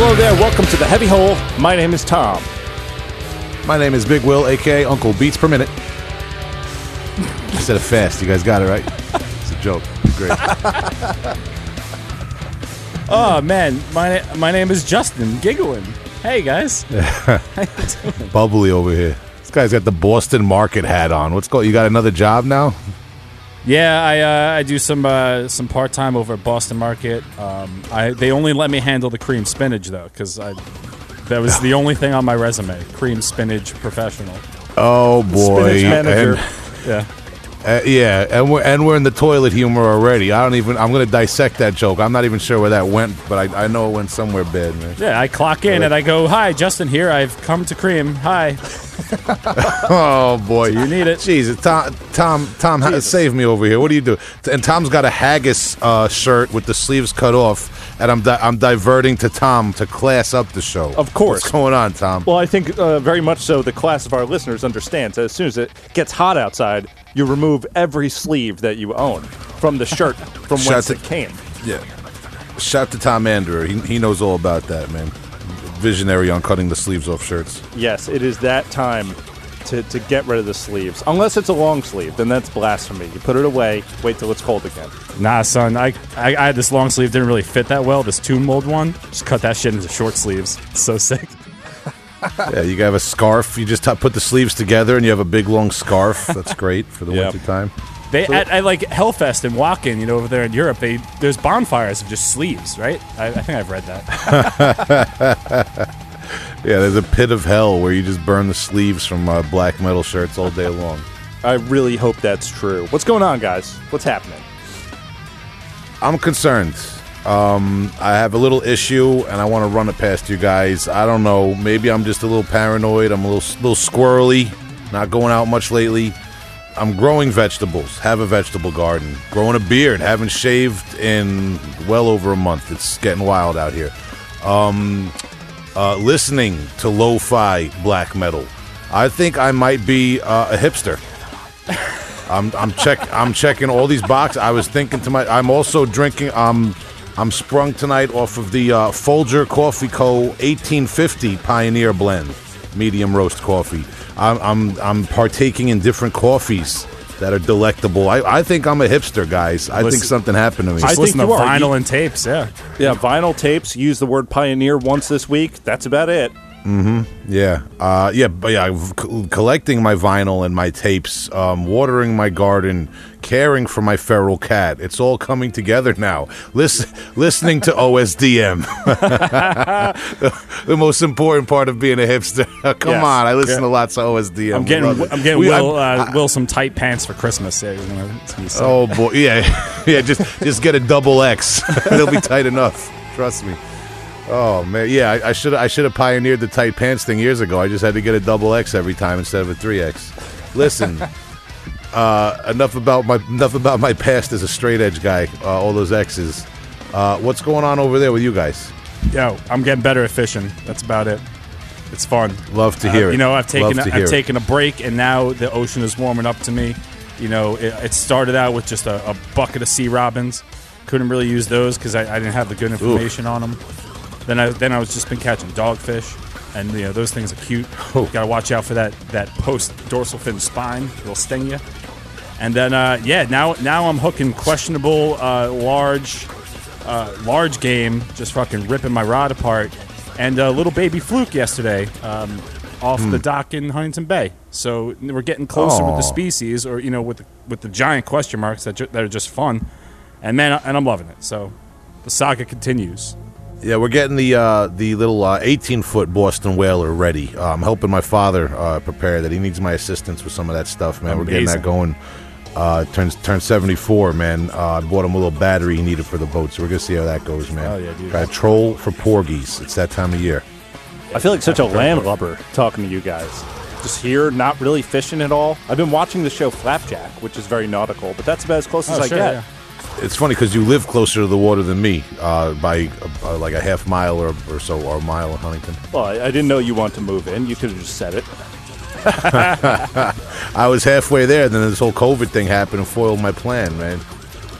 Hello there, welcome to the Heavy Hole. My name is Tom. My name is Big Will, aka Uncle Beats Per Minute. Instead of fast, you guys got it right. It's a joke. Great. Oh man, my my name is Justin Giggling. Hey guys, Bubbly over here. This guy's got the Boston Market hat on. What's going? You got another job now? Yeah, I uh, I do some uh, some part time over at Boston Market. Um, I they only let me handle the cream spinach though, because I that was the only thing on my resume: cream spinach professional. Oh boy. Spinach manager. And, Yeah, uh, yeah, and we're and we're in the toilet humor already. I don't even. I'm gonna dissect that joke. I'm not even sure where that went, but I, I know it went somewhere bad, man. yeah. I clock in and I go, "Hi, Justin here. I've come to cream. Hi, Oh boy, you need it." Jesus, Tom, Tom, Tom, ha- save me over here. What do you do? And Tom's got a haggis uh, shirt with the sleeves cut off, and I'm di- I'm diverting to Tom to class up the show. Of course. What's going on, Tom? Well, I think uh, very much so the class of our listeners understands that as soon as it gets hot outside, you remove every sleeve that you own from the shirt from Shout whence to- it came. yeah. Shout to Tom Andrew. He he knows all about that, man. Visionary on cutting the sleeves off shirts. Yes, it is that time to, to get rid of the sleeves. Unless it's a long sleeve, then that's blasphemy. You put it away, wait till it's cold again. Nah, son. I, I I had this long sleeve didn't really fit that well. This tune mold one, just cut that shit into short sleeves. It's so sick. Yeah, you have a scarf. You just t- put the sleeves together, and you have a big long scarf. That's great for the Yep. winter time. They at, at like Hellfest and Wacken, you know, over there in Europe, they there's bonfires of just sleeves, right? I, I think I've read that. Yeah, there's a pit of hell where you just burn the sleeves from uh, black metal shirts all day long. I really hope that's true. What's going on, guys? What's happening? I'm concerned. Um, I have a little issue, and I want to run it past you guys. I don't know. Maybe I'm just a little paranoid. I'm a little little squirrely. Not going out much lately. I'm growing vegetables. Have a vegetable garden. Growing a beard. Haven't shaved in well over a month. It's getting wild out here. Um, uh, listening to lo-fi black metal. I think I might be uh, a hipster. I'm I'm check I'm checking all these boxes. I was thinking to my I'm also drinking um I'm sprung tonight off of the uh, Folger Coffee Co. 1850 Pioneer Blend, medium roast coffee. I'm I'm I'm partaking in different coffees that are delectable. I, I think I'm a hipster, guys. I think something happened to me. I Just think listen to you are. vinyl and tapes. Yeah, Yeah, vinyl tapes. Use the word pioneer once this week. That's about it. Mm-hmm. Yeah, uh, yeah, but yeah, c- collecting my vinyl and my tapes, um, watering my garden, caring for my feral cat. It's all coming together now. Listen, listening to OSDM, the, most important part of being a hipster. Come Yes. on, I listen Yeah. to lots of OSDM. I'm getting. I'm getting We- Will I'm- uh, Will some tight pants for Christmas. Yeah, you know, it's gonna be sick. Oh boy, yeah, yeah. Just just get a double X. It'll be tight enough. Trust me. Oh man, yeah. I- I should I should have pioneered the tight pants thing years ago. I just had to get a double X every time instead of a three X. Listen, uh, enough about my enough about my past as a straight edge guy. Uh, all those X's. Uh, what's going on over there with you guys? Yo, I'm getting better at fishing. That's about it. It's fun. Love to Uh, hear it. You know, I've taken to I've it. taken a break, and now the ocean is warming up to me. You know, it, it started out with just a, a bucket of sea robins. Couldn't really use those because I, I didn't have the good information on them. Then I then I was just been catching dogfish, and you know those things are cute. Oh. Got to watch out for that that post dorsal fin spine. It'll sting you. And then uh, yeah, now now I'm hooking questionable uh, large uh, large game, just fucking ripping my rod apart. And a little baby fluke yesterday um, off Hmm. the dock in Huntington Bay. So we're getting closer with the species, or you know, with the, with the giant question marks that, ju- that are just fun. And man, and I'm loving it. So the saga continues. Yeah, we're getting the uh, the little uh, 18 foot Boston whaler ready. Uh, I'm helping my father uh, prepare that. He needs my assistance with some of that stuff, man. We're getting that going. Uh, turns turns 74, man. Uh, I bought him a little battery he needed for the boat, so we're gonna see how that goes, man. Oh, yeah, dude. Got a troll for porgies. It's that time of year. I feel like such a landlubber talking to you guys. Just here, not really fishing at all. I've been watching the show Flapjack, which is very nautical, but that's about as close as Oh, I sure, get. yeah. It's funny because you live closer to the water than me uh, by uh, like a half mile or, or so, or a mile in Huntington. Well, I, I didn't know you want to move in. You could have just said it. I was halfway there, then this whole COVID thing happened and foiled my plan, man.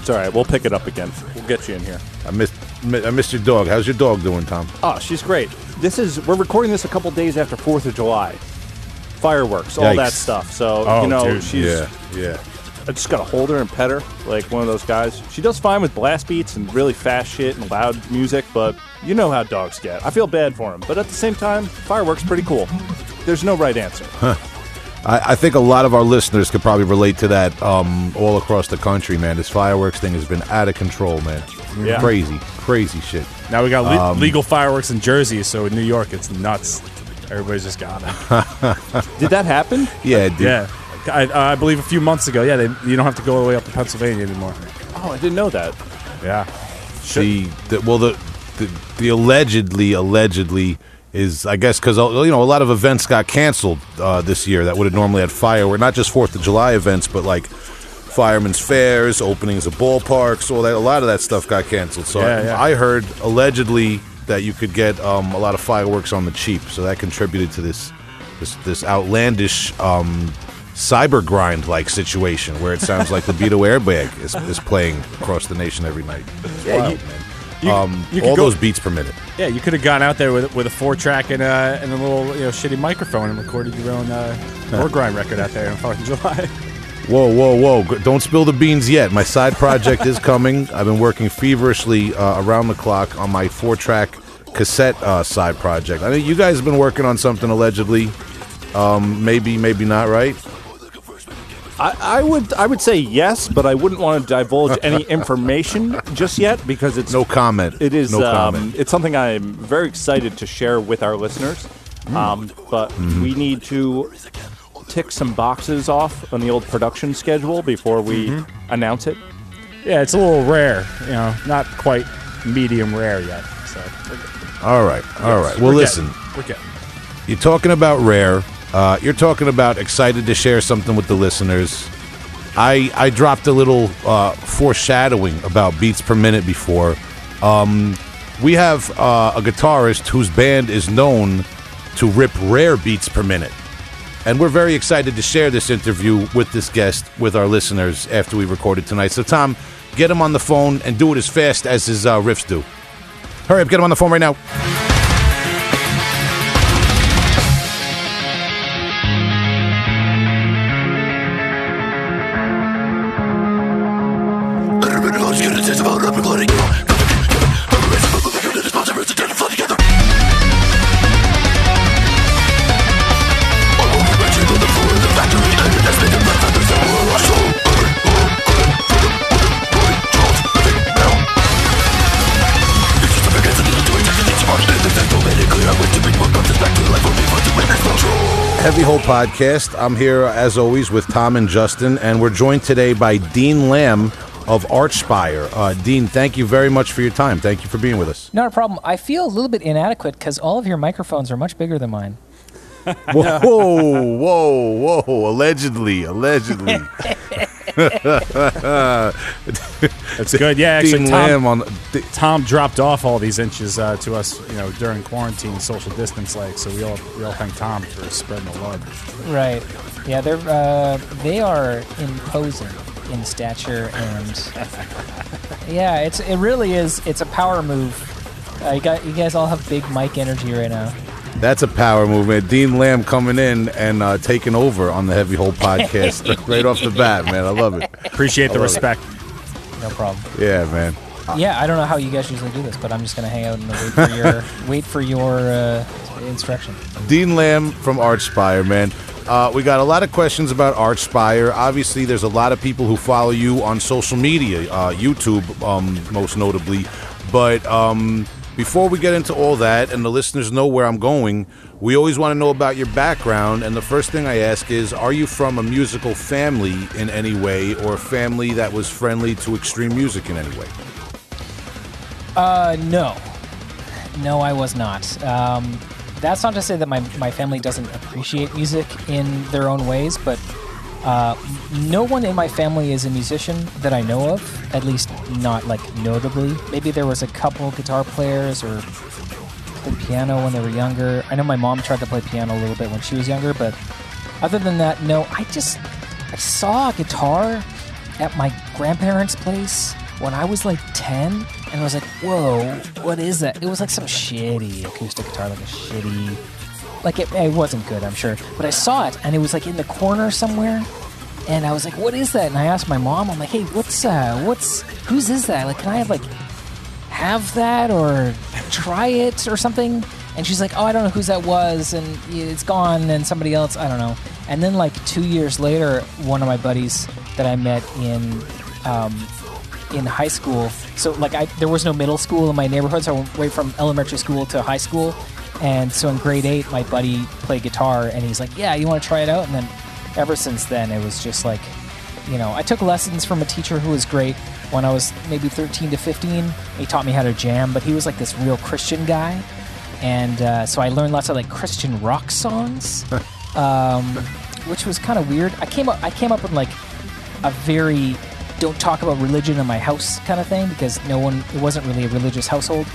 It's all right. We'll pick it up again. We'll get you in here. I missed mi- I missed your dog. How's your dog doing, Tom? Oh, she's great. This is we're recording this a couple days after Fourth of July, fireworks, all Yikes. that stuff. So Oh, you know, dude. she's. yeah, yeah. I just gotta hold her and pet her like one of those guys. She does fine with blast beats and really fast shit and loud music, but you know how dogs get. I feel bad for them, but at the same time, fireworks pretty cool. There's no right answer. I, I think a lot of our listeners could probably relate to that um, all across the country, man. This fireworks thing has been out of control, man. Yeah. Crazy, crazy shit. Now we got le- Um, legal fireworks in Jersey, so in New York it's nuts. Everybody's just got it. Did that happen? Yeah, dude. yeah, I, I believe a few months ago. Yeah, they, you don't have to go all the way up to Pennsylvania anymore. Oh, I didn't know that. Yeah, The, the well, the, the the allegedly allegedly is I guess because you know a lot of events got canceled uh, this year that would have normally had fireworks, not just Fourth of July events, but like firemen's fairs, openings of ballparks, all that. A lot of that stuff got canceled. So Yeah, I, yeah. I heard allegedly that you could get um, a lot of fireworks on the cheap, so that contributed to this this this outlandish. Um, Cyber grind like situation where it sounds like the Beto airbag is, is playing across the nation every night. It's Yeah, wild, you- man you, um, you all go- those beats per minute. Yeah, you could have gone out there with with a four track and a and a little you know shitty microphone and recorded your own uh, war grind record out there on Fourth of July. Whoa, whoa, whoa! Don't spill the beans yet. My side project is coming. I've been working feverishly uh, around the clock on my four-track cassette uh, side project. I know you guys have been working on something allegedly. Um, maybe, maybe not. Right? I, I would I would say yes, but I wouldn't want to divulge any information just yet because it's No comment. It is. no um, comment. it's something I'm very excited to share with our listeners. Hmm. Um, but Mm-hmm. we need to tick some boxes off on the old production schedule before we Mm-hmm. announce it. yeah, it's a little rare, you know, not quite medium rare yet. So All right, all right. Well, we're listen. getting- we're getting. You're talking about rare. Uh, you're talking about excited to share something with the listeners. I I dropped a little uh, foreshadowing about beats per minute before. Um, we have uh, a guitarist whose band is known to rip rare beats per minute, and we're very excited to share this interview with this guest with our listeners after we record it tonight. So, Tom, get him on the phone and do it as fast as his uh, riffs do. Hurry up, get him on the phone right now. Hole Podcast. I'm here as always with Tom and Justin, and we're joined today by Dean Lamb of Archspire. Uh, Dean, thank you very much for your time. Thank you for being with us. Not a problem. I feel a little bit inadequate because all of your microphones are much bigger than mine. Whoa, whoa, whoa! Allegedly, allegedly. That's good. Yeah, actually, Dean Tom, Lamb on. D- Tom dropped off all these inches uh, to us, you know, during quarantine, social distance, like. So we all we all thank Tom for spreading the love. Right. Yeah, they're uh, they are imposing in stature and yeah, it's it really is. It's a power move. Uh, you got you guys all have big mic energy right now. That's a power movement. Dean Lamb coming in and uh, taking over on the Heavy Hole Podcast right off the bat, man. I love it. Appreciate the respect. No problem. Yeah, man. Yeah, I don't know how you guys usually do this, but I'm just gonna hang out and wait for your wait for your uh, instruction. Dean Lamb from Archspire, man. Uh, we got a lot of questions about Archspire. Obviously, there's a lot of people who follow you on social media, uh, YouTube, um, most notably. But um, before we get into all that, and the listeners know where I'm going, we always want to know about your background. And the first thing I ask is Are you from a musical family in any way, or a family that was friendly to extreme music in any way? Uh, no. No, I was not. Um, that's not to say that my, my family doesn't appreciate music in their own ways, but uh, no one in my family is a musician that I know of, at least not like notably. Maybe there was a couple guitar players or played piano when they were younger. I know my mom tried to play piano a little bit when she was younger, but other than that, no. I just I saw a guitar at my grandparents' place when I was like 10 and I was like, "Whoa, what is that?" It was like some shitty acoustic guitar, like a shitty, like it, it wasn't good, I'm sure. But I saw it, and it was like in the corner somewhere, and I was like, "What is that?" And I asked my mom, "I'm like, hey, what's uh, what's whose is that? Like, can I have like have that or try it or something?" And she's like, "Oh, I don't know whose that was, and it's gone, and somebody else, I don't know." And then like two years later, one of my buddies that I met in um, in high school. So like I there was no middle school in my neighborhood, so I went right from elementary school to high school. And so in grade eight, my buddy played guitar, and he's like, "Yeah, you want to try it out?" And then ever since then, it was just like, you know, I took lessons from a teacher who was great when I was maybe 13 to 15. He taught me how to jam, but he was like this real Christian guy, and uh, so I learned lots of like Christian rock songs, um, which was kind of weird. I came up, I came up with like a very don't talk about religion in my house kind of thing because no one it wasn't really a religious household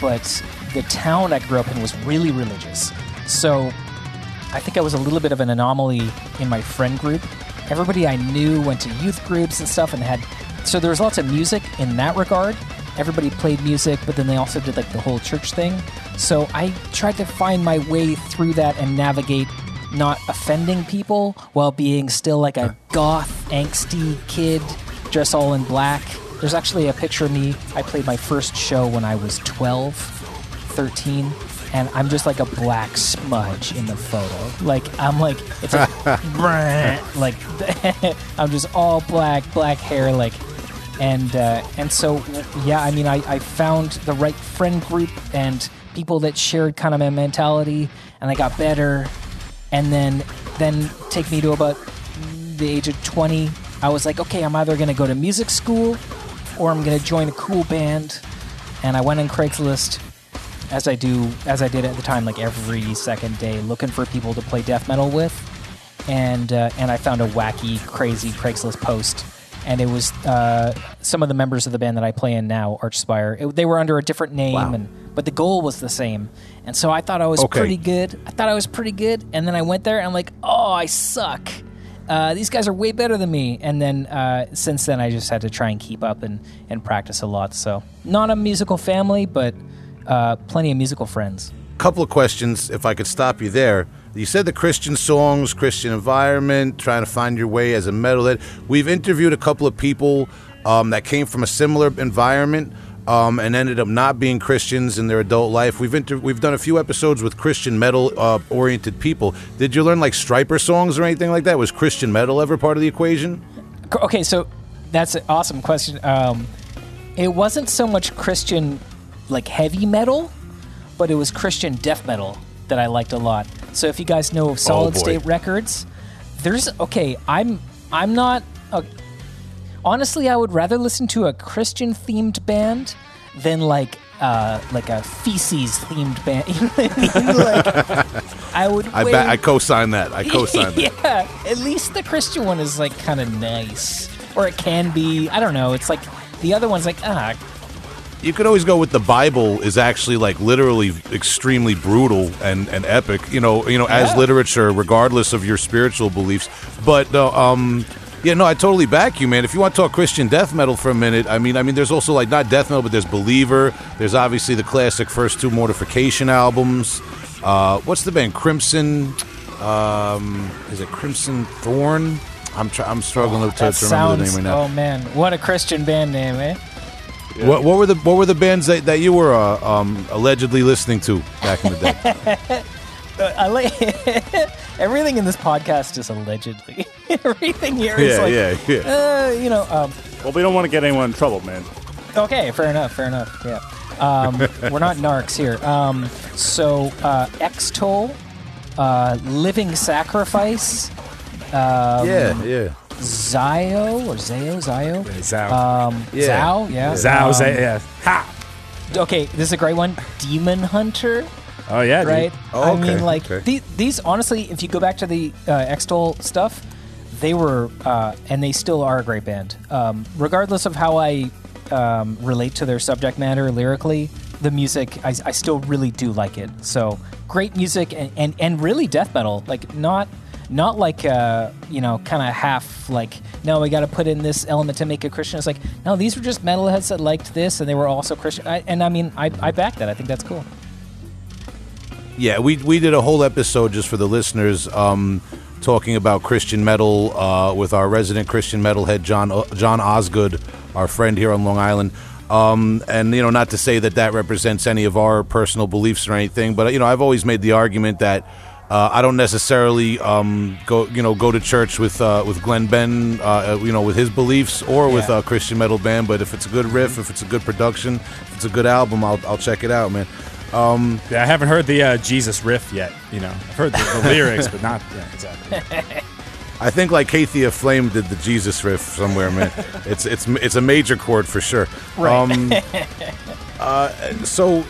but the town i grew up in was really religious so i think i was a little bit of an anomaly in my friend group. Everybody i knew went to youth groups and stuff and had so there was lots of music in that regard. Everybody played music but then they also did like the whole church thing. So i tried to find my way through that and navigate not offending people while being still like a goth angsty kid dressed all in black. There's actually a picture of me. I played my first show when I was 12, 13, and I'm just like a black smudge in the photo. Like I'm like it's like like I'm just all black, black hair, like and uh, and so yeah, I mean I, I found the right friend group and people that shared kind of my mentality, and I got better, and then then take me to about the age of 20 I was like, okay, I'm either going to go to music school or I'm going to join a cool band. And I went on Craigslist as I do as I did at the time, like every second day, looking for people to play death metal with. And uh, and I found a wacky, crazy Craigslist post, and it was uh, some of the members of the band that I play in now, Archspire. It, they were under a different name, Wow. and but the goal was the same. And so I thought I was Okay. pretty good. I thought I was pretty good, and then I went there and I'm like, oh, I suck. Uh, these guys are way better than me. And then uh, since then, I just had to try and keep up and, and practice a lot. So not a musical family, but uh, plenty of musical friends. couple of questions if i could stop you there. You said the christian songs christian environment trying to find your way as a metalhead. We've interviewed a couple of people um, that came from a similar environment um, and ended up not being christians in their adult life. We've inter- we've done a few episodes with christian metal uh, oriented people. Did you learn like striper songs or anything like that? Was christian metal ever part of the equation? Okay, so that's an awesome question. Um, it wasn't so much Christian, like heavy metal, but it was Christian death metal that I liked a lot. So if you guys know of Solid boy. State Records, there's okay. I'm I'm not. A, honestly, I would rather listen to a Christian themed band than like uh, like a feces themed band. You know what I mean? Like, I would. i bet i co-sign that i co-sign that yeah, at least the Christian one is like kind of nice, or it can be. I don't know. It's like the other one's like ah, You could always go with the Bible is actually like literally extremely brutal and, and epic, you know, you know, as Yeah. literature, regardless of your spiritual beliefs. But uh, um, yeah, no, I totally back you, man. If you want to talk Christian death metal for a minute, I mean, I mean, there's also like not death metal, but there's Believer. There's obviously the classic first two Mortification albums. Uh, what's the band? Crimson. Um, is it Crimson Thorn? I'm try- I'm struggling to, to that remember sounds. the name right now. Oh man, what a Christian band name, eh? What, what were the what were the bands that, that you were uh, um, allegedly listening to back in the day? I like everything in this podcast is allegedly. everything here is yeah, like, yeah, yeah. uh, you know. Um, Well, we don't want to get anyone in trouble, man. Okay, fair enough, fair enough. Yeah. Um, we're not narcs here. Um, so, uh, Extol, uh, Living Sacrifice, um, yeah, yeah. Zio, or Zayo, Zio? Zao. Um, Yeah. Zao, yeah. Zao, Um, Zao, yeah. Ha! Okay, this is a great one. Demon Hunter, Oh, yeah, right? Oh, I mean, like, okay. the- these, honestly, if you go back to the uh, Extol stuff, they were, uh, and they still are a great band. Um, regardless of how I um, relate to their subject matter lyrically, the music, I, I still really do like it. So, great music and, and, and really death metal. Like, not, not like uh, you know, kind of half like, no, we got to put in this element to make it Christian. It's like, no, these were just metalheads that liked this, and they were also Christian. I, and I mean, I, I back that. I think that's cool. Yeah, we we did a whole episode just for the listeners, um, talking about Christian metal uh, with our resident Christian metalhead John uh, John Osgood, our friend here on Long Island. Um, and you know, not to say that that represents any of our personal beliefs or anything, but you know, I've always made the argument that. Uh, I don't necessarily um, go, you know, go to church with uh, with Glenn Ben, uh, you know, with his beliefs, or with a Christian metal band. But if it's a good riff, if it's a good production, if it's a good album, I'll, I'll check it out, man. Yeah, I haven't heard the uh, Jesus riff yet. You know, I've heard the, the lyrics, but not yeah, exactly. I think like Kathia Flame did the Jesus riff somewhere, man. it's it's it's a major chord for sure. Right. Um, uh, so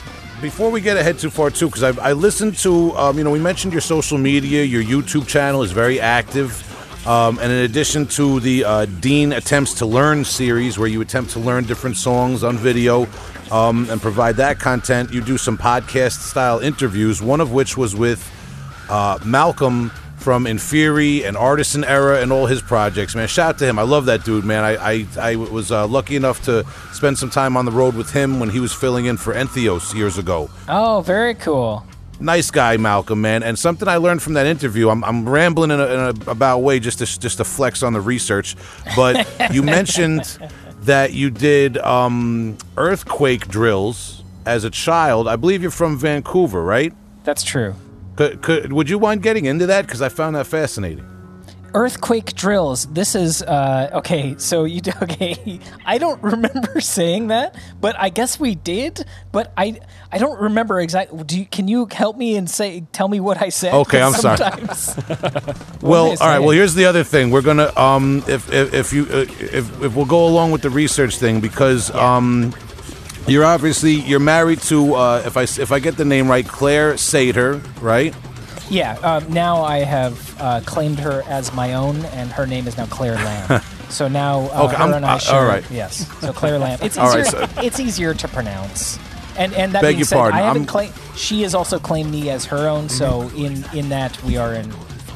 before we get ahead too far too, because I, I listened to um, you know we mentioned your social media, your YouTube channel is very active. Um, and in addition to the uh, Dean Attempts to Learn series, where you attempt to learn different songs on video um, and provide that content, you do some podcast style interviews, one of which was with uh, Malcolm from Inferi and Artisan Era and all his projects. Man, shout out to him. I love that dude, man. I I, I was uh, lucky enough to spend some time on the road with him when he was filling in for Entheos years ago. Oh, very cool. Nice guy, Malcolm, man. And something I learned from that interview. I'm, I'm rambling in a, in a about way just to just to flex on the research, but you mentioned that you did um, earthquake drills as a child. I believe you're from Vancouver, right? That's true. Could, could, would you mind getting into that? Because I found that fascinating. Earthquake drills. This is uh, okay. So you okay? I don't remember saying that, but I guess we did. But I I don't remember exactly. Do you, can you help me and say tell me what I said? Okay, I'm sorry. Well, all right. Well, here's the other thing. We're gonna um, if if, if you uh, if if we'll go along with the research thing because um, you're obviously you're married to uh, if I if I get the name right, Claire Sater, right? yeah. Um, now I have uh, claimed her as my own, and her name is now Claire Lamb. so now uh, Okay, her I'm- and uh, I share. right. Yes. So Claire Lamb. It's easier. right, It's easier to pronounce. And and that Beg being your said, pardon, I haven't claimed. She has also claimed me as her own. So in in that we are in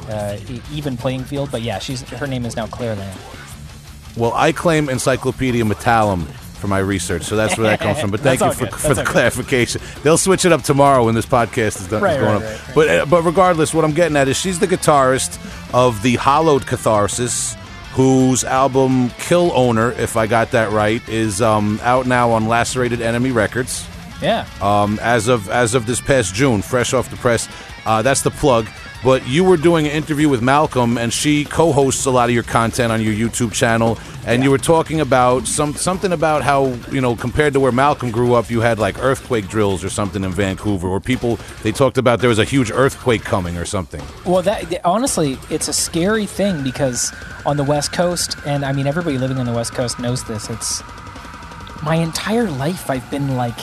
uh, even playing field. But yeah, she's her name is now Claire Lamb. Well, I claim Encyclopedia Metallum for my research, so that's where that comes from. But thank you for, for the clarification. They'll switch it up tomorrow when this podcast is done. Right, is going right, up. right. But uh, but regardless, what I'm getting at is she's the guitarist of the Hollowed Catharsis, whose album Kill Owner, if I got that right, is um, out now on Lacerated Enemy Records Yeah. um, as of as of this past June, fresh off the press. Uh, that's the plug. But you were doing an interview with Malcolm, and she co-hosts a lot of your content on your YouTube channel. And you were talking about some something about how you know compared to where Malcolm grew up, you had like earthquake drills or something in Vancouver, or people they talked about there was a huge earthquake coming or something. Well, that honestly, it's a scary thing because on the West Coast, and I mean everybody living on the West Coast knows this. It's my entire life I've been like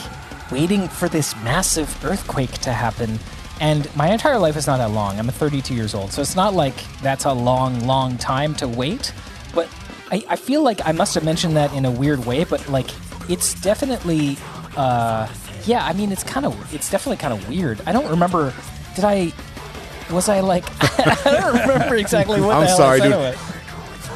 waiting for this massive earthquake to happen, and my entire life is not that long. I'm 32 years old, so it's not like that's a long, long time to wait. But I, I feel like I must have mentioned that in a weird way, but like it's definitely, uh, yeah. I mean, it's kind of, it's definitely kind of weird. I don't remember. Did I? Was I like? I don't remember exactly what I'm the hell sorry, I said dude.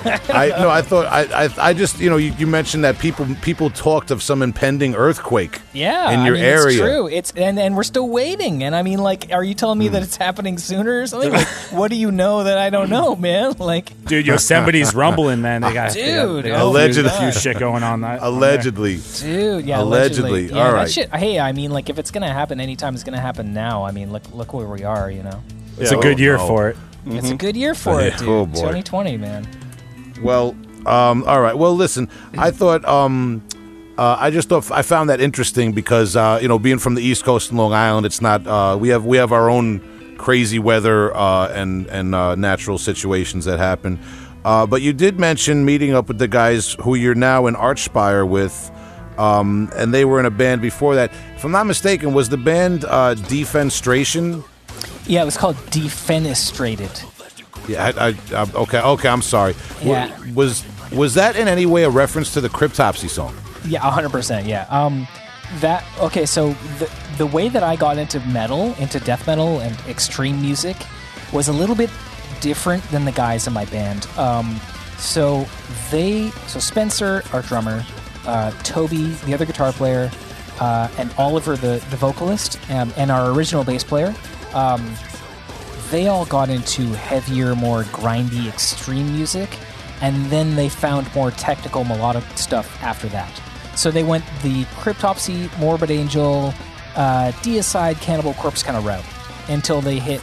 Of it. I no, I thought I, I I just you know you, you mentioned that people people talked of some impending earthquake. Yeah, in your I mean, area. It's true. It's and and we're still waiting. And I mean, like, are you telling me Hmm. that it's happening sooner or something? Like, what do you know that I don't know, man? Like, Dude, Yosemite's rumbling, man. They got, they got, Dude, they got oh a Allegedly. a few shit going on. that- on there. Allegedly, dude, yeah, Allegedly. allegedly. Yeah, All that right. shit. Hey, I mean, like, if it's gonna happen anytime, it's gonna happen now. I mean, look, look where we are. You know, It's a good oh, year no. for it. it's a good year for it, dude. oh, boy. 2020, man. Well, um, all right. Well, listen, I thought, um, uh, I just thought I found that interesting because uh, you know, being from the East Coast and Long Island, it's not. Uh, we have we have our own crazy weather uh, and and uh, natural situations that happen. Uh, but you did mention meeting up with the guys who you're now in Archspire with. Um, and they were in a band before that. If I'm not mistaken, was the band Defenestration? Yeah, it was called defenestrated. Yeah, I, I, I, okay, okay. I'm sorry. Yeah. Was was that in any way a reference to the Cryptopsy song? Yeah, hundred percent. Yeah. Um, that okay. So the the way that I got into metal, into death metal and extreme music, was a little bit different than the guys in my band. Um, so they, so Spencer, our drummer, uh, Toby, the other guitar player, uh, and Oliver, the the vocalist, um, and our original bass player. Um, they all got into heavier, more grindy, extreme music, and then they found more technical, melodic stuff after that. So they went the Cryptopsy, Morbid Angel, uh, Deicide, Cannibal Corpse kind of route until they hit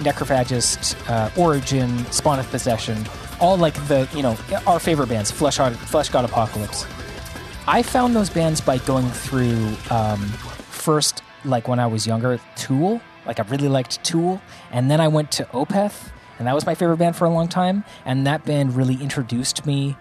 Necrophagist, uh, Origin, Spawn of Possession, all like the you know our favorite bands, Flesh, Fleshgod Apocalypse. I found those bands by going through um, first, like when I was younger, Tool. Like I really liked Tool, and then I went to Opeth, and that was my favorite band for a long time. And that band really introduced me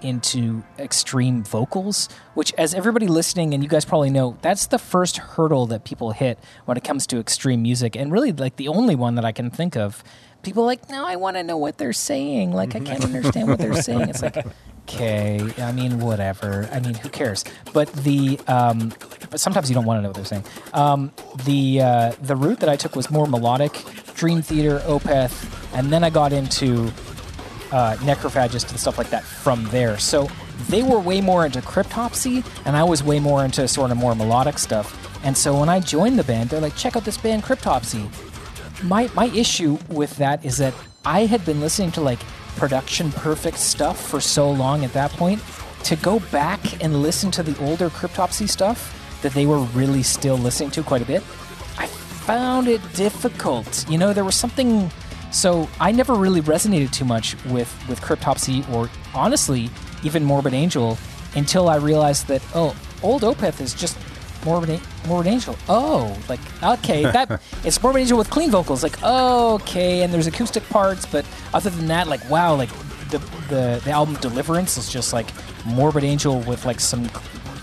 into extreme vocals, which, as everybody listening, and you guys probably know, that's the first hurdle that people hit when it comes to extreme music, and really like the only one that I can think of. People are like, no, I want to know what they're saying. Like, I can't mm-hmm. understand what they're saying. It's like, okay, I mean, whatever. I mean, who cares? But the, um, but sometimes you don't want to know what they're saying. Um, the uh, the route that I took was more melodic, Dream Theater, Opeth, and then I got into uh, Necrophagist and stuff like that from there. So they were way more into cryptopsy, and I was way more into sort of more melodic stuff. And so when I joined the band, they're like, check out this band, Cryptopsy. My, my issue with that is that I had been listening to like production perfect stuff for so long at that point. To go back and listen to the older Cryptopsy stuff that they were really still listening to quite a bit, I found it difficult. You know, there was something so I never really resonated too much with with Cryptopsy or honestly even Morbid Angel until I realized that oh, old Opeth is just Morbid, Morbid Angel. Oh, like okay, that it's Morbid Angel with clean vocals. Like okay, and there's acoustic parts, but other than that, like wow, like the the, the album Deliverance is just like Morbid Angel with like some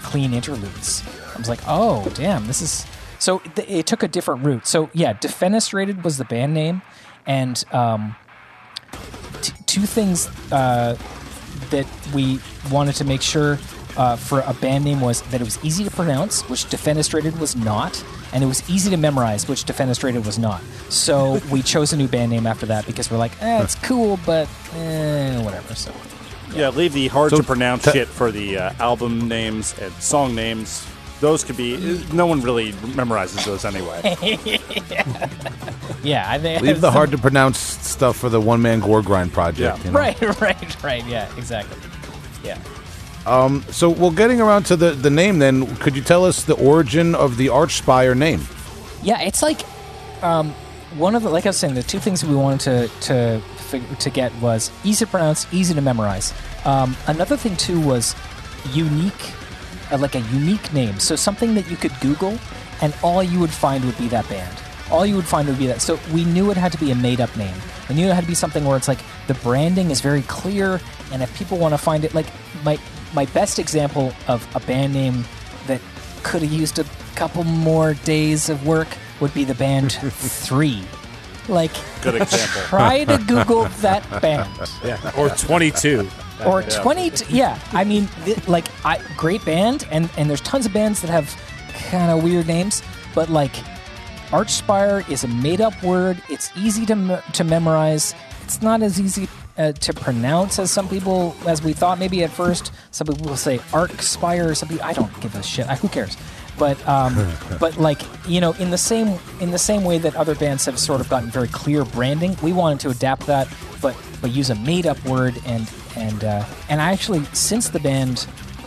clean interludes. I was like, oh damn, this is so th- it took a different route. So yeah, Defenestrated was the band name, and um, t- two things uh, that we wanted to make sure uh, for a band name was that it was easy to pronounce, which Defenestrated was not, and it was easy to memorize, which Defenestrated was not. So we chose a new band name after that because we're like, eh, it's cool, but eh, whatever. So Yeah, leave the hard So to pronounce te- shit for the uh, album names and song names. Those could be. No one really memorizes those anyway. yeah, I think Leave the hard to pronounce stuff for the one man gore grind project. Yeah. you know? Right, right, right. Yeah, exactly. Yeah. So, well, getting around to the, the name, then, could you tell us the origin of the Archspire name? Yeah, it's like um, one of the like I was saying, the two things we wanted to to to get was easy to pronounce, easy to memorize. Um, another thing too was unique, uh, like a unique name. So something that you could Google, and all you would find would be that band. All you would find would be that. So we knew it had to be a made up name. We knew it had to be something where it's like the branding is very clear, and if people want to find it, like my my best example of a band name that could have used a couple more days of work would be the band Three. Like, Good example. try to Google that band Yeah, or 22. or 20 t- yeah i mean th- like I, great band and and there's tons of bands that have kind of weird names but like archspire is a made up word it's easy to me- to memorize it's not as easy uh, to pronounce as some people as we thought maybe at first. Some people will say archspire or something. I don't give a shit. I, who cares? But um, but like you know in the same in the same way that other bands have sort of gotten very clear branding we wanted to adapt that but but use a made up word and and uh, and I actually since the band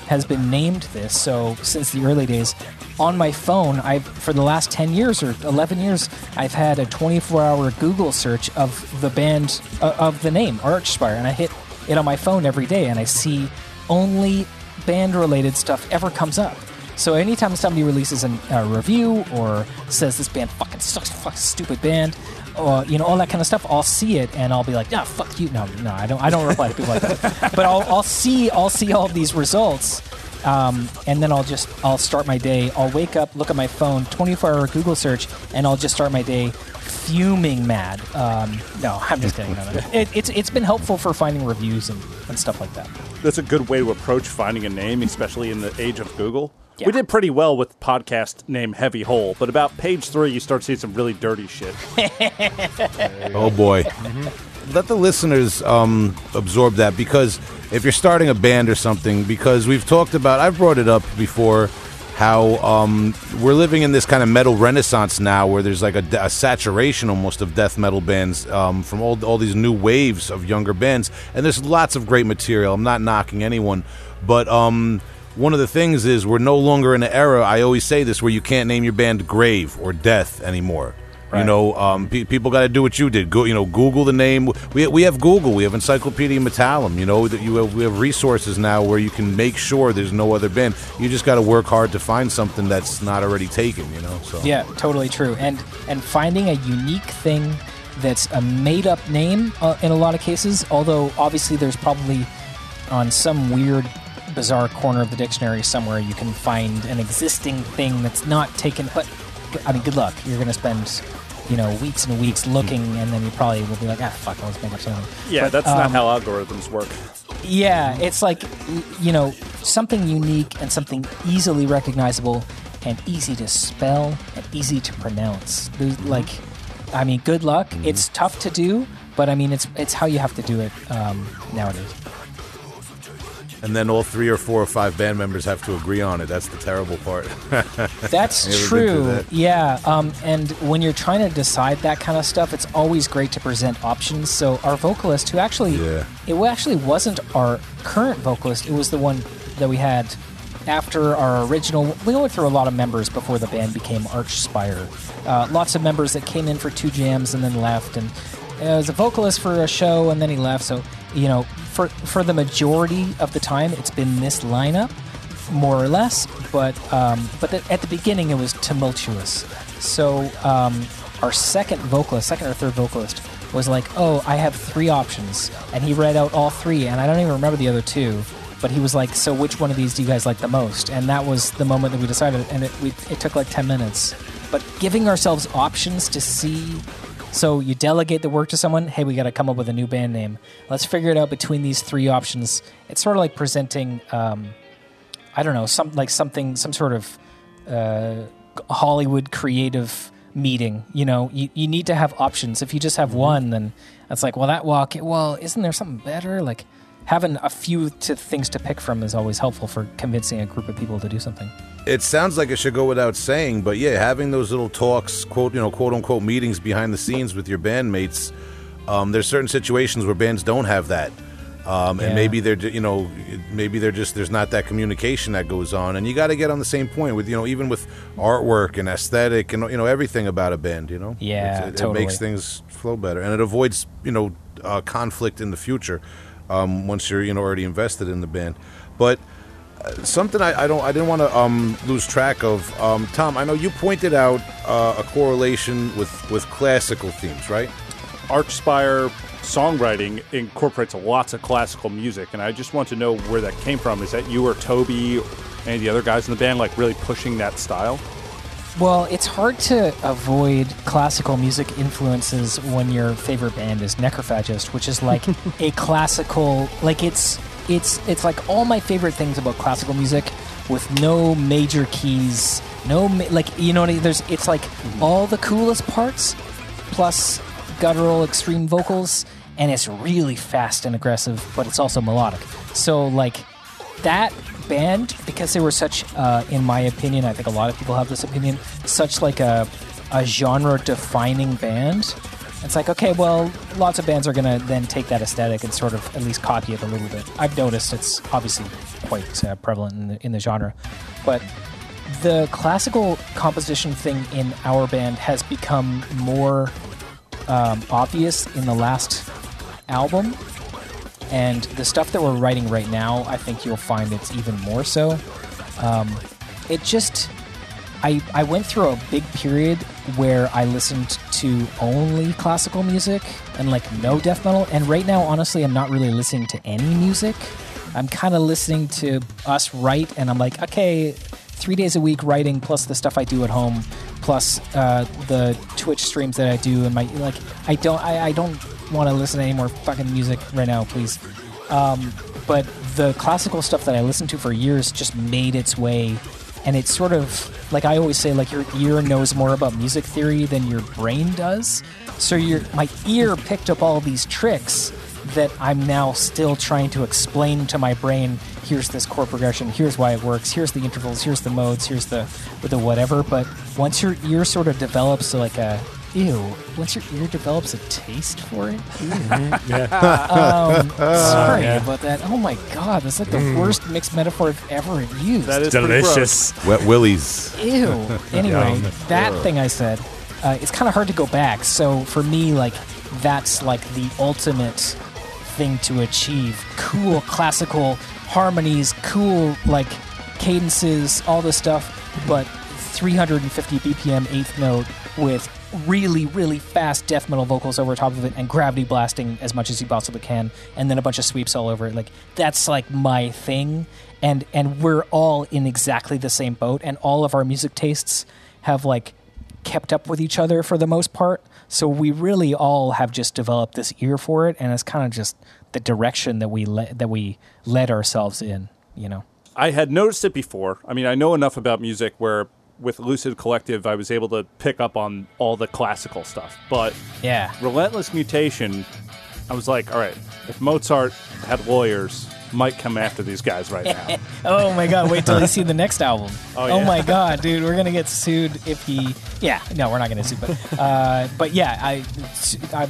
has been named this so since the early days on my phone I've for the last 10 years or 11 years I've had a 24 hour Google search of the band uh, of the name Archspire and I hit it on my phone every day and I see only band related stuff ever comes up so anytime somebody releases an- a review or says this band fucking sucks, fuck stupid band, or you know all that kind of stuff, I'll see it and I'll be like, yeah, fuck you. No, no, I don't. I don't reply to people like that. But I'll, I'll see, I'll see all these results, um, and then I'll just, I'll start my day. I'll wake up, look at my phone, 24-hour Google search, and I'll just start my day fuming mad. Um, no, I'm just kidding. No, no. It, it's it's been helpful for finding reviews and, and stuff like that. That's a good way to approach finding a name, especially in the age of Google. Yeah. We did pretty well with podcast name Heavy Hole, but about page three, you start seeing some really dirty shit. Oh boy. let the listeners um, absorb that because if you're starting a band or something, because we've talked about, I've brought it up before, how um, we're living in this kind of metal renaissance now, where there's like a, a saturation almost of death metal bands um, from all all these new waves of younger bands, and there's lots of great material. I'm not knocking anyone, but um, one of the things is we're no longer in an era. I always say this where you can't name your band Grave or Death anymore. You know, um, pe- people got to do what you did. Go, you know, Google the name. We, we have Google. We have Encyclopedia Metallum. You know that you have, we have resources now where you can make sure there's no other band. You just got to work hard to find something that's not already taken. You know, so Yeah, totally true. And and finding a unique thing that's a made up name uh, in a lot of cases. Although obviously there's probably on some weird, bizarre corner of the dictionary somewhere you can find an existing thing that's not taken. But I mean, good luck. You're going to spend you know weeks and weeks looking, and then you probably will be like, ah, fuck, let's make up something. Yeah, But, that's not um, how algorithms work. Yeah, it's like you know something unique and something easily recognizable and easy to spell and easy to pronounce. There's, Like, I mean, good luck. It's tough to do, but I mean, it's it's how you have to do it um, nowadays. And then all three or four or five band members have to agree on it. That's the terrible part. That's You ever been through true. that? Yeah. Um, and when you're trying to decide that kind of stuff, it's always great to present options. So our vocalist, who actually, Yeah. it actually wasn't our current vocalist. It was the one that we had after our original. We went through a lot of members before the band became Archspire. Uh, lots of members that came in for two jams and then left, and uh, was a vocalist for a show and then he left. So you know, for for the majority of the time, it's been this lineup more or less. But um, but the, at the beginning, it was tumultuous. So um, our second vocalist, second or third vocalist, was like, "Oh, I have three options," and he read out all three, and I don't even remember the other two. But he was like, "So which one of these do you guys like the most?" And that was the moment that we decided, and it we, it took like ten minutes. But giving ourselves options to see so you delegate the work to someone. Hey, we got to come up with a new band name. Let's figure it out between these three options. It's sort of like presenting, um, I don't know, some like something, some sort of uh, Hollywood creative meeting. You know, you, you need to have options. If you just have Mm-hmm. one, then it's like, well, that walk. Well, isn't there something better? Like having a few to things to pick from is always helpful for convincing a group of people to do something. it sounds like it should go without saying, but yeah, having those little talks, quote you know, quote unquote meetings behind the scenes with your bandmates. Um, there's certain situations where bands don't have that, um, and Yeah. maybe they're you know maybe they're just there's not that communication that goes on, and you got to get on the same point with you know even with artwork and aesthetic and you know everything about a band. You know, Yeah, it, it totally. makes things flow better, and it avoids you know uh, conflict in the future um, once you're you know already invested in the band, but something I, I don't I didn't want to um, lose track of. Um, Tom, I know you pointed out uh, a correlation with with classical themes, right? Archspire songwriting incorporates lots of classical music, and I just want to know where that came from. Is that you or Toby, any of the other guys in the band, like really pushing that style? Well, it's hard to avoid classical music influences when your favorite band is Necrophagist, which is like a classical like it's it's it's like all my favorite things about classical music with no major keys, no ma- like you know what I mean? there's it's like mm-hmm. all the coolest parts plus guttural extreme vocals and it's really fast and aggressive, but it's also melodic. So like that band because they were such uh, in my opinion i think a lot of people have this opinion such like a, a genre defining band. It's like okay well lots of bands are going to then take that aesthetic and sort of at least copy it a little bit. I've noticed it's obviously quite uh, prevalent in the, in the genre. But the classical composition thing in our band has become more um, obvious in the last album and the stuff that we're writing right now, I think you'll find it's even more so. Um, it just, I I went through a big period where I listened to only classical music and like no death metal, and right now, honestly, I'm not really listening to any music. I'm kind of listening to us write, and I'm like, okay, three days a week writing, plus the stuff I do at home, plus uh, the Twitch streams that I do, and my like, I don't, I, I don't want to listen to any more fucking music right now, please. Um, but the classical stuff that I listened to for years just made its way and it's sort of like I always say, like your ear knows more about music theory than your brain does. So your my ear picked up all these tricks that I'm now still trying to explain to my brain. Here's this chord progression. Here's why it works. Here's the intervals. Here's the modes. Here's the the whatever. But once your ear sort of develops like a ew, once your ear develops a taste for it. um, sorry about that. Oh my god, that's like the worst mixed metaphor I've ever used. That is pretty. Delicious. Wet Willies. Ew. Anyway, Yum. that thing I said, uh, it's kind of hard to go back. So for me, like, that's like the ultimate thing to achieve. Cool classical harmonies, cool like cadences, all this stuff, but 350 BPM eighth note with really, really fast death metal vocals over top of it and gravity blasting as much as you possibly can, and then a bunch of sweeps all over it. Like that's like my thing, and and we're all in exactly the same boat, and all of our music tastes have like kept up with each other for the most part. So we really all have just developed this ear for it, and it's kind of just the direction that we le- that we led ourselves in. You know. I had noticed it before. I mean, I know enough about music where with Lucid Collective, I was able to pick up on all the classical stuff. But Yeah. Relentless Mutation, I was like, all right, if Mozart had lawyers, might come after these guys right now. Oh my god! Wait till you see the next album. Oh, yeah? my god, dude, we're gonna get sued if he. Yeah, no, we're not gonna sue, but uh, but yeah, I, I,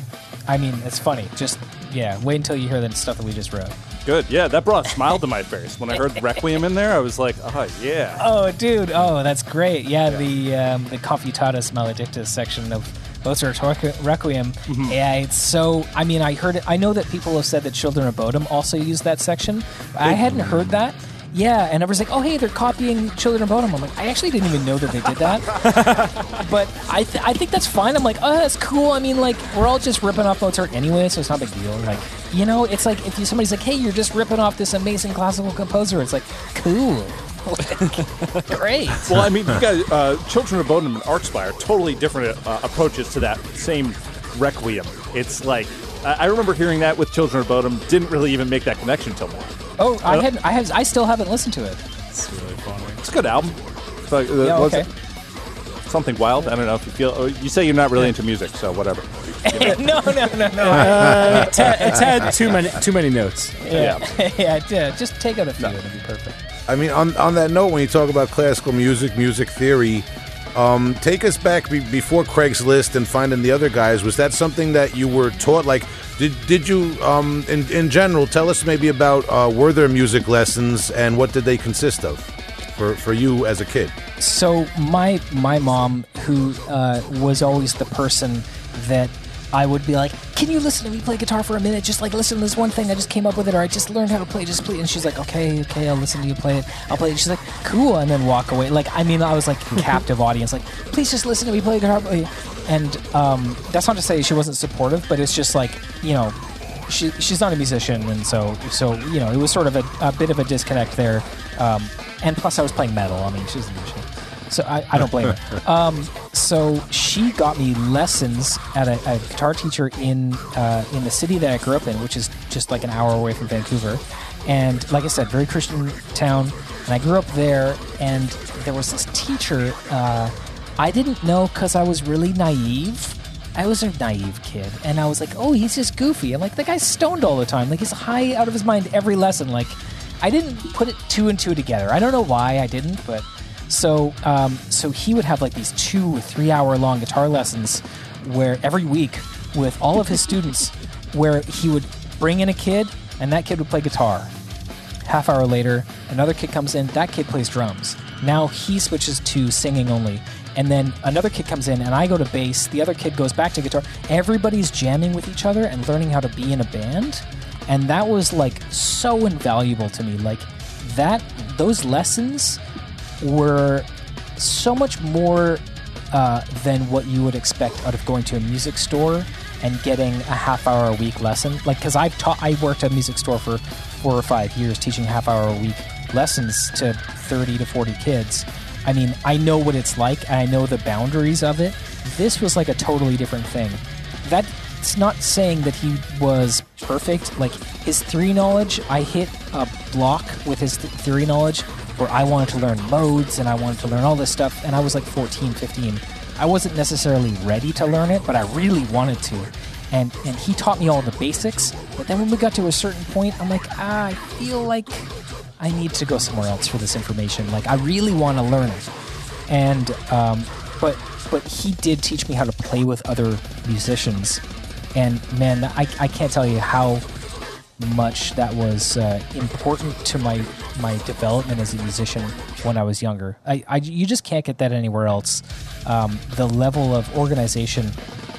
I mean, it's funny. Just yeah, wait until you hear the stuff that we just wrote. Good. Yeah, that brought a smile to my face. When I heard Requiem in there, I was like, oh, yeah. Oh, dude, oh, that's great. Yeah, the um, the Confutatis Maledictis section of Mozart's Requ- Requiem. Yeah, it's so. I mean, I heard it. I know that people have said that Children of Bodom also use that section. I hadn't heard that. Yeah, and everyone's like, "Oh, hey, they're copying Children of Bodom." I'm like, I actually didn't even know that they did that. but I, th- I think that's fine. I'm like, oh, that's cool. I mean, like, we're all just ripping off Mozart anyway, so it's not a big deal. Like, you know, it's like if you, somebody's like, hey, you're just ripping off this amazing classical composer. It's like, cool. Like, great. Well, I mean, you guys, uh, Children of Bodom and Archspire, totally different uh, approaches to that same Requiem. It's like, I I remember hearing that with Children of Bodom, didn't really even make that connection till now. Oh, I had, I have, I still haven't listened to it. It's really funny. It's a good album. It's like, uh, Yeah, okay. it Something wild. I don't know if you feel. oh, You say you're not really into music, so whatever. no, no, no, no. Uh, it's, had, it's had too many too many notes. yeah, yeah, yeah. Just take out a few; it'll be perfect. I mean, on, on that note, when you talk about classical music, music theory, um, take us back be- before Craigslist and finding the other guys. Was that something that you were taught? Like, did did you, um, in in general, tell us maybe about uh, were there music lessons and what did they consist of for for you as a kid? So my my mom, who uh, was always the person that I would be like, "Can you listen to me play guitar for a minute? Just like listen to this one thing. I just came up with it, or I just learned how to play. Just play." And she's like, "Okay, okay, I'll listen to you play it. I'll play it." She's like, "Cool," and then walk away. Like I mean, I was like captive audience. Like, please just listen to me play guitar. And um, that's not to say she wasn't supportive, but it's just like you know, she she's not a musician, and so so you know, it was sort of a, a bit of a disconnect there. Um, and plus, I was playing metal. I mean, she's a musician, so I, I don't blame her. Um, so she got me lessons at a, a guitar teacher in uh, in the city that I grew up in, which is just like an hour away from Vancouver. And like I said, very Christian town. And I grew up there, and there was this teacher. Uh, I didn't know because I was really naive. I was a naive kid, and I was like, "Oh, he's just goofy." I'm like, "The guy's stoned all the time. Like he's high out of his mind every lesson." Like, I didn't put it two and two together. I don't know why I didn't, but so um, so he would have like these two or three hour long guitar lessons, where every week with all of his students, where he would bring in a kid, and that kid would play guitar. Half hour later, another kid comes in. That kid plays drums. Now he switches to singing only. And then another kid comes in, and I go to bass. The other kid goes back to guitar. Everybody's jamming with each other and learning how to be in a band. And that was like so invaluable to me. Like that, those lessons were so much more uh, than what you would expect out of going to a music store and getting a half hour a week lesson. Like, because I've taught, I worked at a music store for four or five years, teaching half hour a week lessons to 30 to 40 kids. I mean, I know what it's like, I know the boundaries of it. This was like a totally different thing. That's not saying that he was perfect. Like his theory knowledge, I hit a block with his th- theory knowledge where I wanted to learn modes and I wanted to learn all this stuff. And I was like 14, 15. I wasn't necessarily ready to learn it, but I really wanted to. And, and he taught me all the basics. But then when we got to a certain point, I'm like, ah, I feel like I need to go somewhere else for this information. Like, I really want to learn it. And, um, but, but he did teach me how to play with other musicians. And man, I, I can't tell you how much that was uh, important to my my development as a musician when I was younger. I, I you just can't get that anywhere else. Um, the level of organization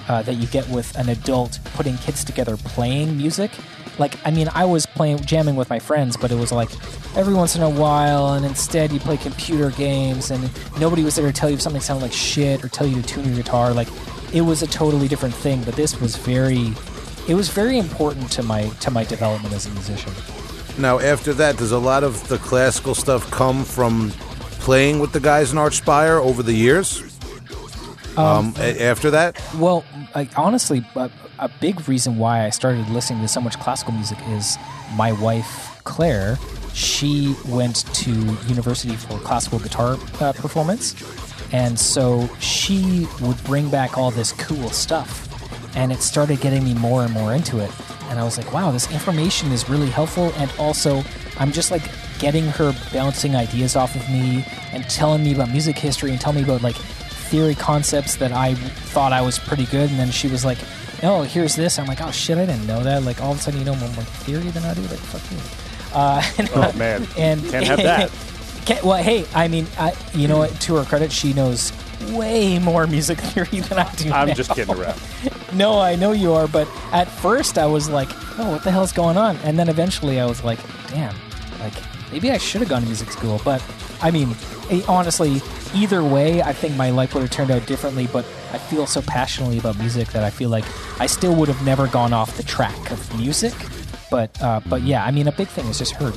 uh, that you get with an adult putting kids together playing music. Like, I mean, I was playing jamming with my friends, but it was like every once in a while, and instead you play computer games, and nobody was there to tell you if something sounded like shit or tell you to tune your guitar. Like, it was a totally different thing. But this was very it was very important to my to my development as a musician. Now, after that, does a lot of the classical stuff come from playing with the guys in Archspire over the years? Um, a- after that, Well, I, honestly, a, a big reason why I started listening to so much classical music is my wife Claire. She went to university for classical guitar uh, performance, and so she would bring back all this cool stuff, and it started getting me more and more into it. And I was like, wow, this information is really helpful, and also I'm just like getting her bouncing ideas off of me and telling me about music history and telling me about like theory concepts that I thought I was pretty good, and then she was like, "Oh, here's this." I'm like, "Oh shit, I didn't know that." Like all of a sudden, you know more, theory than I do. Like fuck you. Uh, and, Oh, man. and Can't have that. Well, hey, I mean, I, you know what? To her credit, she knows way more music theory than I do. I'm now. just kidding around. No, I know you are, but at first I was like, "Oh, what the hell's going on?" And then eventually I was like, "Damn, like maybe I should have gone to music school." But I mean, eh, honestly, either way, I think my life would have turned out differently. But I feel so passionately about music that I feel like I still would have never gone off the track of music. But uh, but yeah, I mean, a big thing is just her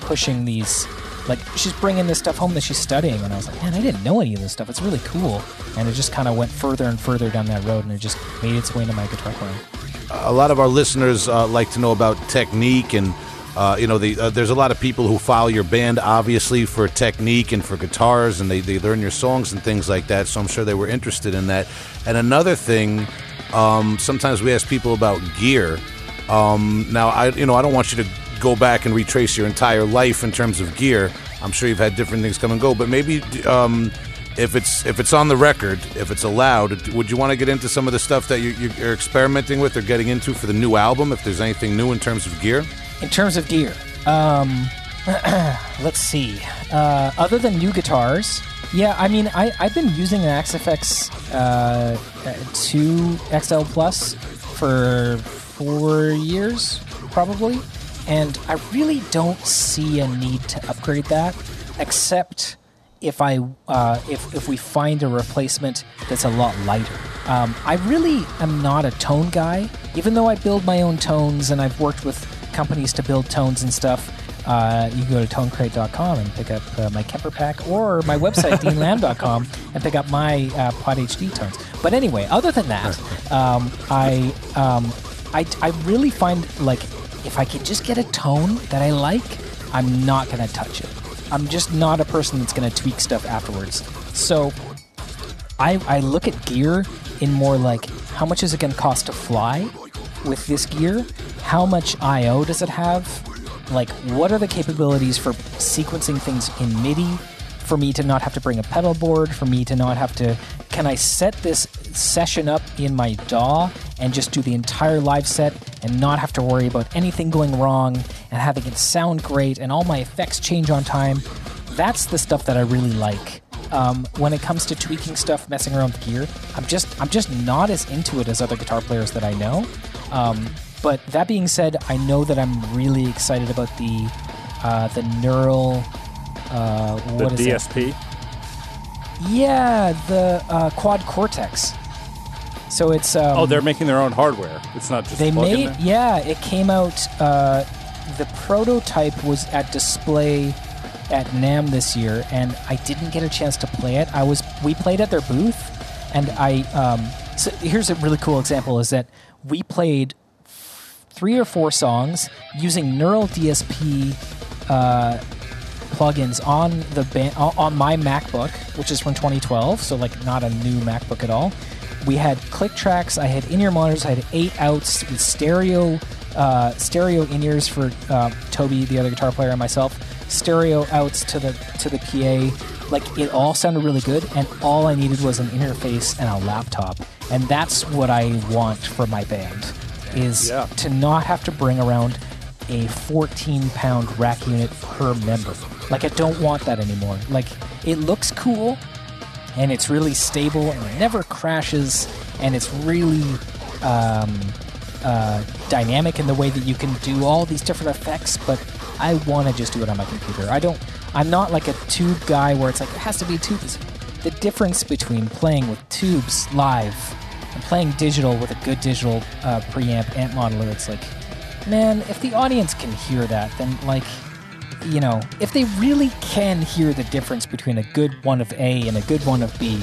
pushing these. Like she's bringing this stuff home that she's studying, and I was like, man, I didn't know any of this stuff. It's really cool, and it just kind of went further and further down that road, and it just made its way into my guitar playing. a lot of our listeners uh, like to know about technique and uh, you know the, uh, there's a lot of people who follow your band obviously for technique and for guitars and they, they learn your songs and things like that so i'm sure they were interested in that and another thing um, sometimes we ask people about gear um, now i you know i don't want you to go back and retrace your entire life in terms of gear i'm sure you've had different things come and go but maybe um, if it's if it's on the record, if it's allowed, would you want to get into some of the stuff that you, you're experimenting with or getting into for the new album? If there's anything new in terms of gear, In terms of gear, um, let's see. Uh, other than new guitars, yeah, I mean, I, I've been using an Axe-Fx uh, 2 XL Plus for four years, probably, and I really don't see a need to upgrade that, except if I uh, if if we find a replacement that's a lot lighter. Um, I really am not a tone guy, even though I build my own tones and I've worked with companies to build tones and stuff. Uh, you can go to tonecrate.com and pick up uh, my Kemper pack, or my website deanlamb.com and pick up my uh, Pod HD tones. But anyway, other than that, um, I, um, I I really find like if I can just get a tone that I like, I'm not gonna touch it. I'm just not a person that's going to tweak stuff afterwards. So I, I look at gear in more like how much is it going to cost to fly with this gear? How much I/O does it have? Like, what are the capabilities for sequencing things in MIDI? For me to not have to bring a pedal board, for me to not have to. Can I set this session up in my DAW and just do the entire live set and not have to worry about anything going wrong and having it sound great and all my effects change on time? That's the stuff that I really like um, when it comes to tweaking stuff, messing around with gear, I'm just I'm just not as into it as other guitar players that I know. Um, but that being said, I know that I'm really excited about the uh, the neural. Uh, The what is it? The DSP. Yeah, the uh, quad cortex. So it's um, Oh, they're making their own hardware. It's not just they made yeah it came out uh, the prototype was at display at NAMM this year and i didn't get a chance to play it i was we played at their booth and i um, so here's a really cool example is that we played three or four songs using neural dsp uh, plugins on the ba- on my MacBook, which is from 2012, so like not a new MacBook at all. We had click tracks. I had in-ear monitors. I had eight outs with stereo uh, stereo in-ears for uh, Tobi, the other guitar player, and myself. Stereo outs to the to the PA. Like it all sounded really good, and all I needed was an interface and a laptop, and that's what I want for my band. Is Yeah. to not have to bring around a 14 pound rack unit per member. Like, I don't want that anymore. Like, it looks cool and it's really stable and it never crashes and it's really um, uh, dynamic in the way that you can do all these different effects, but I want to just do it on my computer. I don't, I'm not like a tube guy where it's like, it has to be tubes. The difference between playing with tubes live and playing digital with a good digital uh, preamp amp modeler, it's like, man, if the audience can hear that, then like, you know, if they really can hear the difference between a good one of A and a good one of B,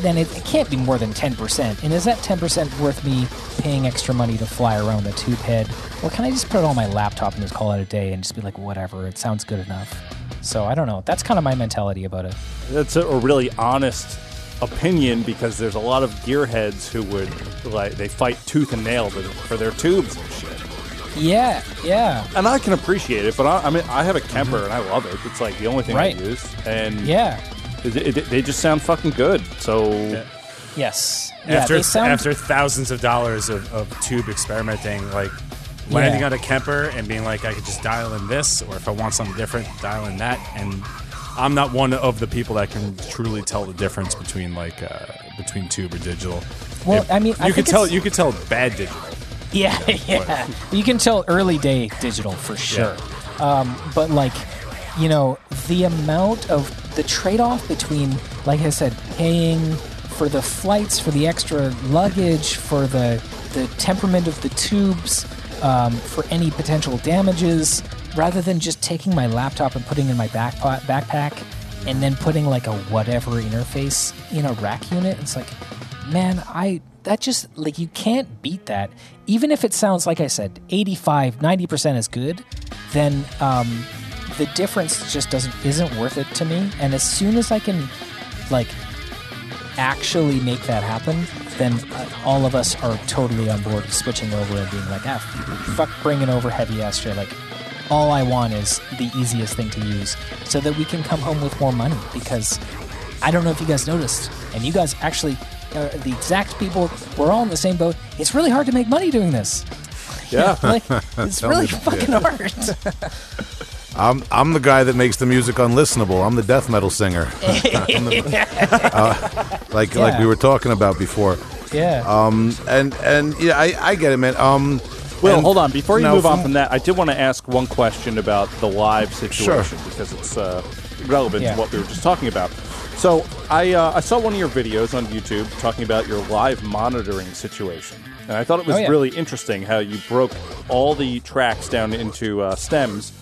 then it, it can't be more than 10%. And is that 10% worth me paying extra money to fly around the tube head? Or can I just put it on my laptop and just call it a day and just be like, whatever, it sounds good enough? So I don't know. That's kind of my mentality about it. That's a, really honest opinion because there's a lot of gearheads who would like they fight tooth and nail for their tubes and shit. Yeah, yeah, And I can appreciate it, but I, I mean, I have a Kemper and I love it. It's like the only thing Right. I use, and yeah. it, it, they just sound fucking good. So Yes. After they sound after thousands of dollars of, of tube experimenting, like landing Yeah. on a Kemper and being like, I could just dial in this, or if I want something different, dial in that. And I'm not one of the people that can truly tell the difference between like uh, between tube or digital. Well, If- I mean, you I could tell it's- you could tell bad digital. Yeah, yeah. You can tell early day digital for sure. Um, but like, you know, the amount of the trade off between, like I said, paying for the flights, for the extra luggage, for the the temperament of the tubes, um, for any potential damages, rather than just taking my laptop and putting it in my backpack, backpack, and then putting like a whatever interface in a rack unit. It's like, man, I that just like you can't beat that. Even if it sounds like I said 85, 90% is good, then um, the difference just doesn't isn't worth it to me. And as soon as I can like actually make that happen, then uh, all of us are totally on board with switching over and being like, ah, fuck bringing over heavy ass. Like, all I want is the easiest thing to use so that we can come home with more money. Because I don't know if you guys noticed, and you guys actually, uh, the exact people, we're all in the same boat. It's really hard to make money doing this. yeah, like, it's really me that. fucking hard. I'm I'm the guy that makes the music unlistenable. I'm the death metal singer, I'm the- uh, like like we were talking about before. yeah. Um, and and yeah, I, I get it, man. Um, Well, and hold on. Before you now move on from- from that, I did want to ask one question about the live situation because it's uh, relevant Yeah. to what we were just talking about. So I uh, I saw one of your videos on YouTube talking about your live monitoring situation, and I thought it was Oh, yeah. really interesting how you broke all the tracks down into uh, stems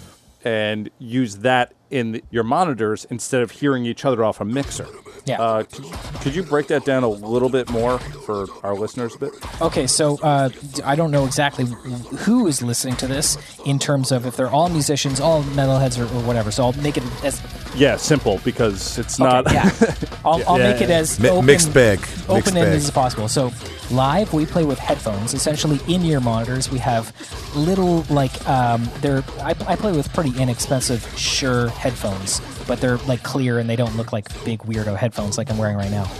and used that in the, your monitors instead of hearing each other off a mixer. Yeah. Uh, could, you, could you break that down a little bit more for our listeners a bit? Okay, so uh, d- I don't know exactly who is listening to this in terms of if they're all musicians, all metalheads, or, or whatever. So I'll make it as Yeah, simple because it's okay, not. yeah. I'll, I'll Yeah, make it as Mi- open, mixed bag. Mixed open ended bag. as possible. So live, we play with headphones, essentially in-ear monitors. We have little like um, they're. I, I play with pretty inexpensive Shure headphones, but they're like clear and they don't look like big weirdo headphones like I'm wearing right now.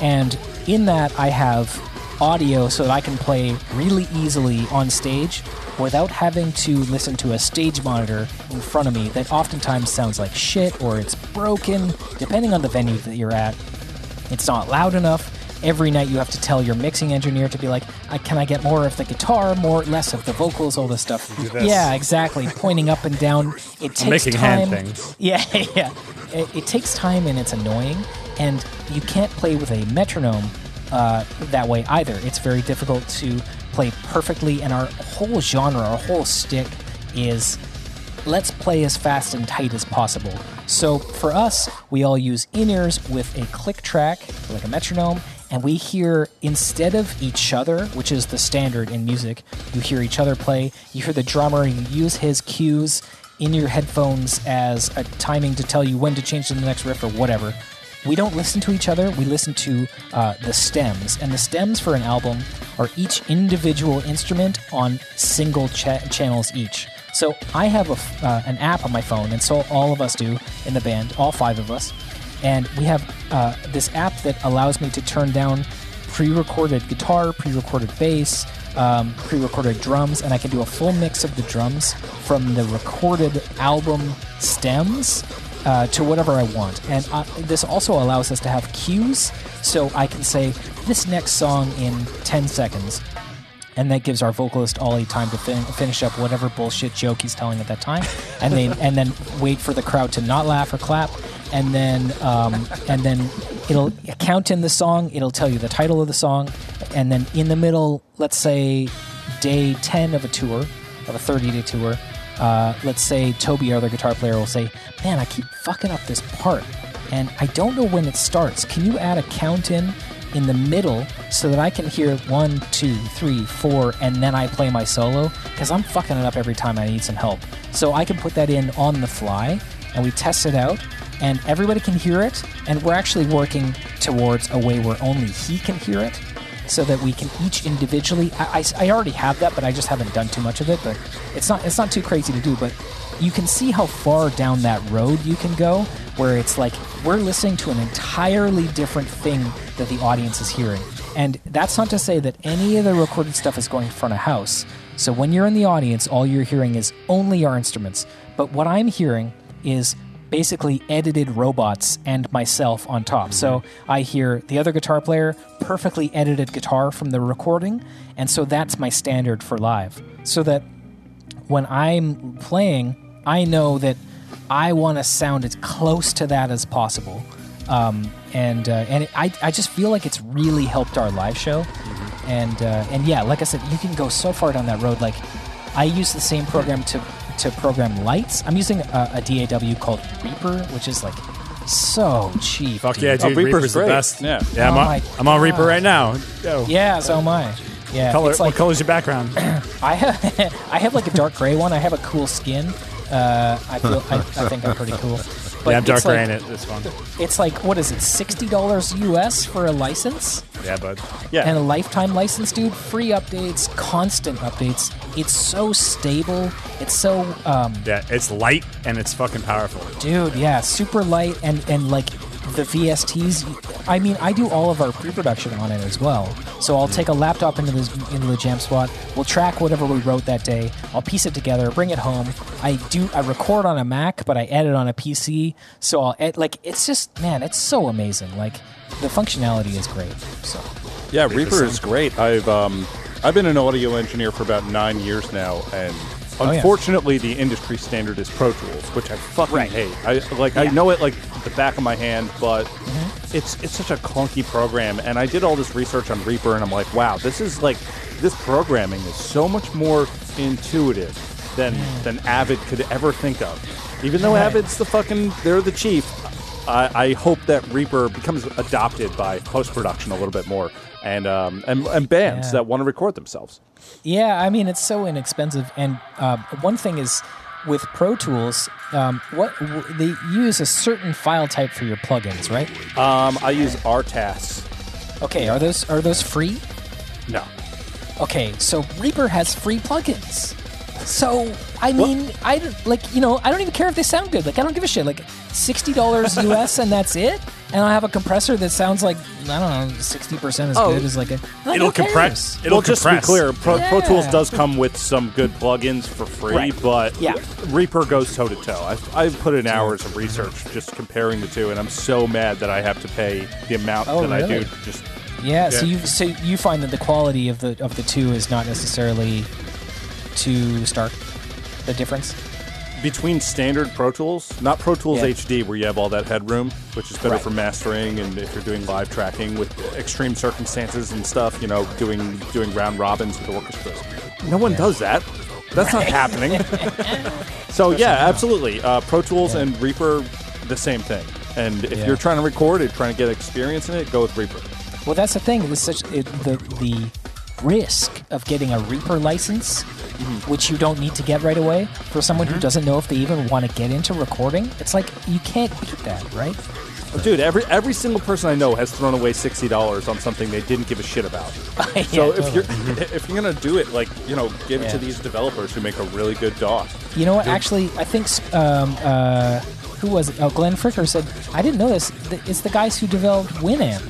And in that, I have audio so that I can play really easily on stage without having to listen to a stage monitor in front of me that oftentimes sounds like shit or it's broken, depending on the venue that you're at. It's not loud enough. Every night you have to tell your mixing engineer to be like, I, "Can I get more of the guitar, more less of the vocals, all this stuff?" this. Yeah, exactly. Pointing up and down. It takes making time. hand things. Yeah, yeah. It, it takes time and it's annoying, and you can't play with a metronome uh, that way either. It's very difficult to play perfectly, and our whole genre, our whole stick is let's play as fast and tight as possible. So for us, we all use in ears with a click track, like a metronome, and we hear instead of each other, which is the standard in music, you hear each other play, you hear the drummer, you use his cues, in your headphones as a timing to tell you when to change to the next riff or whatever. We don't listen to each other. We listen to uh, the stems, and the stems for an album are each individual instrument on single cha- channels each. So I have a uh, an app on my phone, and so all of us do in the band, all five of us, and we have uh, this app that allows me to turn down pre-recorded guitar, pre-recorded bass, um, pre-recorded drums, and I can do a full mix of the drums from the recorded album stems uh, to whatever I want. And uh, this also allows us to have cues, so I can say this next song in 10 seconds. And that gives our vocalist Ollie time to fin- finish up whatever bullshit joke he's telling at that time, and then and then wait for the crowd to not laugh or clap, and then um, and then it'll count in the song. It'll tell you the title of the song, and then in the middle, let's say day ten of a tour, of a thirty day tour, uh, let's say Tobi, our other guitar player, will say, "Man, I keep fucking up this part, and I don't know when it starts. Can you add a count in in the middle so that I can hear one, two, three, four, and then I play my solo? Because I'm fucking it up every time I need some help. So I can put that in on the fly, and we test it out." And everybody can hear it, and we're actually working towards a way where only he can hear it so that we can each individually. I, I, I already have that, but I just haven't done too much of it. But it's not it's not too crazy to do. But you can see how far down that road you can go, where it's like we're listening to an entirely different thing that the audience is hearing. And that's not to say that any of the recorded stuff is going in front of house. So when you're in the audience, all you're hearing is only our instruments. But what I'm hearing is basically edited robots and myself on top. So I hear the other guitar player, perfectly edited guitar from the recording, and so that's my standard for live. So that when I'm playing, I know that I want to sound as close to that as possible. Um, and uh, and it, I, I just feel like it's really helped our live show. And uh, and yeah, like I said, you can go so far down that road. Like I use the same program to to program lights. I'm using a, a DAW called Reaper, which is like so cheap. Fuck dude. yeah, dude. Oh, Reaper's Reaper's, the best. Yeah. yeah. I'm, Oh on, I'm on Reaper right now. Yo. Yeah, so am I. Yeah, Color, it's like what color's your background? I have I have like a dark gray one. I have a cool skin. Uh, I feel I, I think I'm pretty cool. But yeah, I'm dark it's like, in it. It's fun. It's like what is it? Sixty dollars US for a license Yeah, bud. Yeah. and a lifetime license, dude. Free updates, constant updates. It's so stable. It's so um, Yeah, it's light and it's fucking powerful. dude yeah super light and and like the vsts i mean i do all of our pre-production on it as well. So i'll take a laptop into the into the jam spot. We'll track whatever we wrote that day. I'll piece it together bring it home. I do i record on a mac but i edit on a pc so i'll ed, like it's just man it's so amazing. Like the functionality is great so. Yeah, Reaper is great. I've um, I've been an audio engineer for about nine years now, and Oh, yeah. unfortunately, the industry standard is Pro Tools, which I fucking Right. hate. I like I know it like the back of my hand, but Mm-hmm. it's it's such a clunky program. And I did all this research on Reaper, and I'm like, wow, this is like this programming is so much more intuitive than than Avid could ever think of. Even though Right. Avid's the fucking they're the chief. I, I hope that Reaper becomes adopted by post production a little bit more, and um, and, and bands Yeah. that want to record themselves. Yeah, I mean it's so inexpensive, and um, one thing is with Pro Tools, um, what w- they use a certain file type for your plugins, right? Um, I use RTAS. Okay, are those are those free? No, Okay, so Reaper has free plugins. So I mean, I like you know I don't even care if they sound good. Like I don't give a shit. Like sixty dollars US and that's it. And I have a compressor that sounds like I don't know sixty percent as Oh, good as like a. Like, It'll compress. It'll well, just to be clear, Pro, Pro Tools does come with some good plugins for free, Right. but Yeah. Reaper goes toe to toe. I've, I've put in hours of research just comparing the two, and I'm so mad that I have to pay the amount Oh, that I do. Just Yeah, so you so you find that the quality of the of the two is not necessarily too stark. The difference. between standard Pro Tools, not Pro Tools Yeah. HD, where you have all that headroom, which is better Right. for mastering, and if you're doing live tracking with extreme circumstances and stuff, you know, doing doing round robins with orchestras. No one does that. That's not happening. so yeah, absolutely. Uh, Pro Tools Yeah. and Reaper, the same thing. And if Yeah. you're trying to record it, trying to get experience in it, go with Reaper. Well, that's the thing. It's such it, the the risk of getting a Reaper license which you don't need to get right away for someone who doesn't know if they even want to get into recording. It's like you can't beat that, right? Dude, every every single person I know has thrown away sixty dollars on something they didn't give a shit about. Yeah, So if totally. you're if you're gonna do it, like you know, give it to these developers who make a really good DAW. You know what? Actually, I think um, uh, who was it? Oh, Glenn Fricker said I didn't know this. It's the guys who developed Winamp.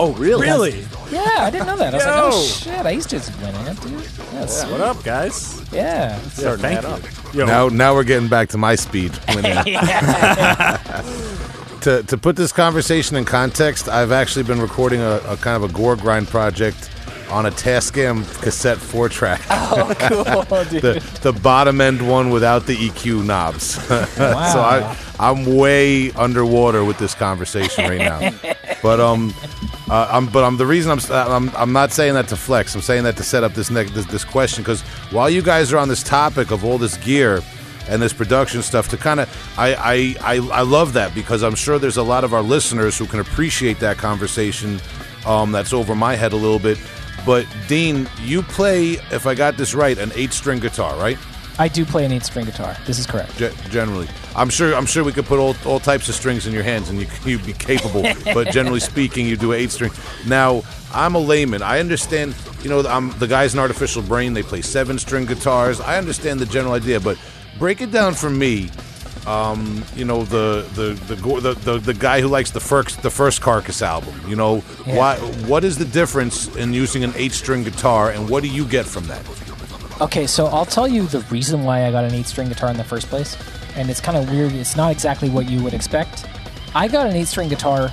Oh, really? Really? Yeah, I didn't know that. I was like, oh shit, I used to use Winamp, dude. Yes. What up, guys? Yeah. Yeah, thank man you. up. Yo, Now, now we're getting back to my speed. When, to to put this conversation in context, I've actually been recording a, a kind of a gore grind project on a Tascam cassette four track, Oh, cool, dude. the the bottom end one without the EQ knobs. Wow. so I I'm way underwater with this conversation right now. but um, uh, I'm but I'm the reason I'm, s- I'm I'm not saying that to flex. I'm saying that to set up this next this, this question because while you guys are on this topic of all this gear and this production stuff, to kind of I, I I I love that because I'm sure there's a lot of our listeners who can appreciate that conversation. Um, that's over my head a little bit. But Dean, you play, if I got this right, an eight-string guitar, right? I do play an eight-string guitar. This is correct. Ge- generally, I'm sure. I'm sure we could put all, all types of strings in your hands, and you, you'd be capable. but generally speaking, you do an eight string. Now, I'm a layman. I understand. You know, I'm the guys in Artificial Brain. They play seven string guitars. I understand the general idea, but break it down for me. Um, you know, the the, the the the guy who likes the first the first Carcass album. You know, Yeah. why? What is the difference in using an eight string guitar, and what do you get from that? Okay, so I'll tell you the reason why I got an eight-string guitar in the first place, and it's kind of weird. It's not exactly what you would expect. I got an eight-string guitar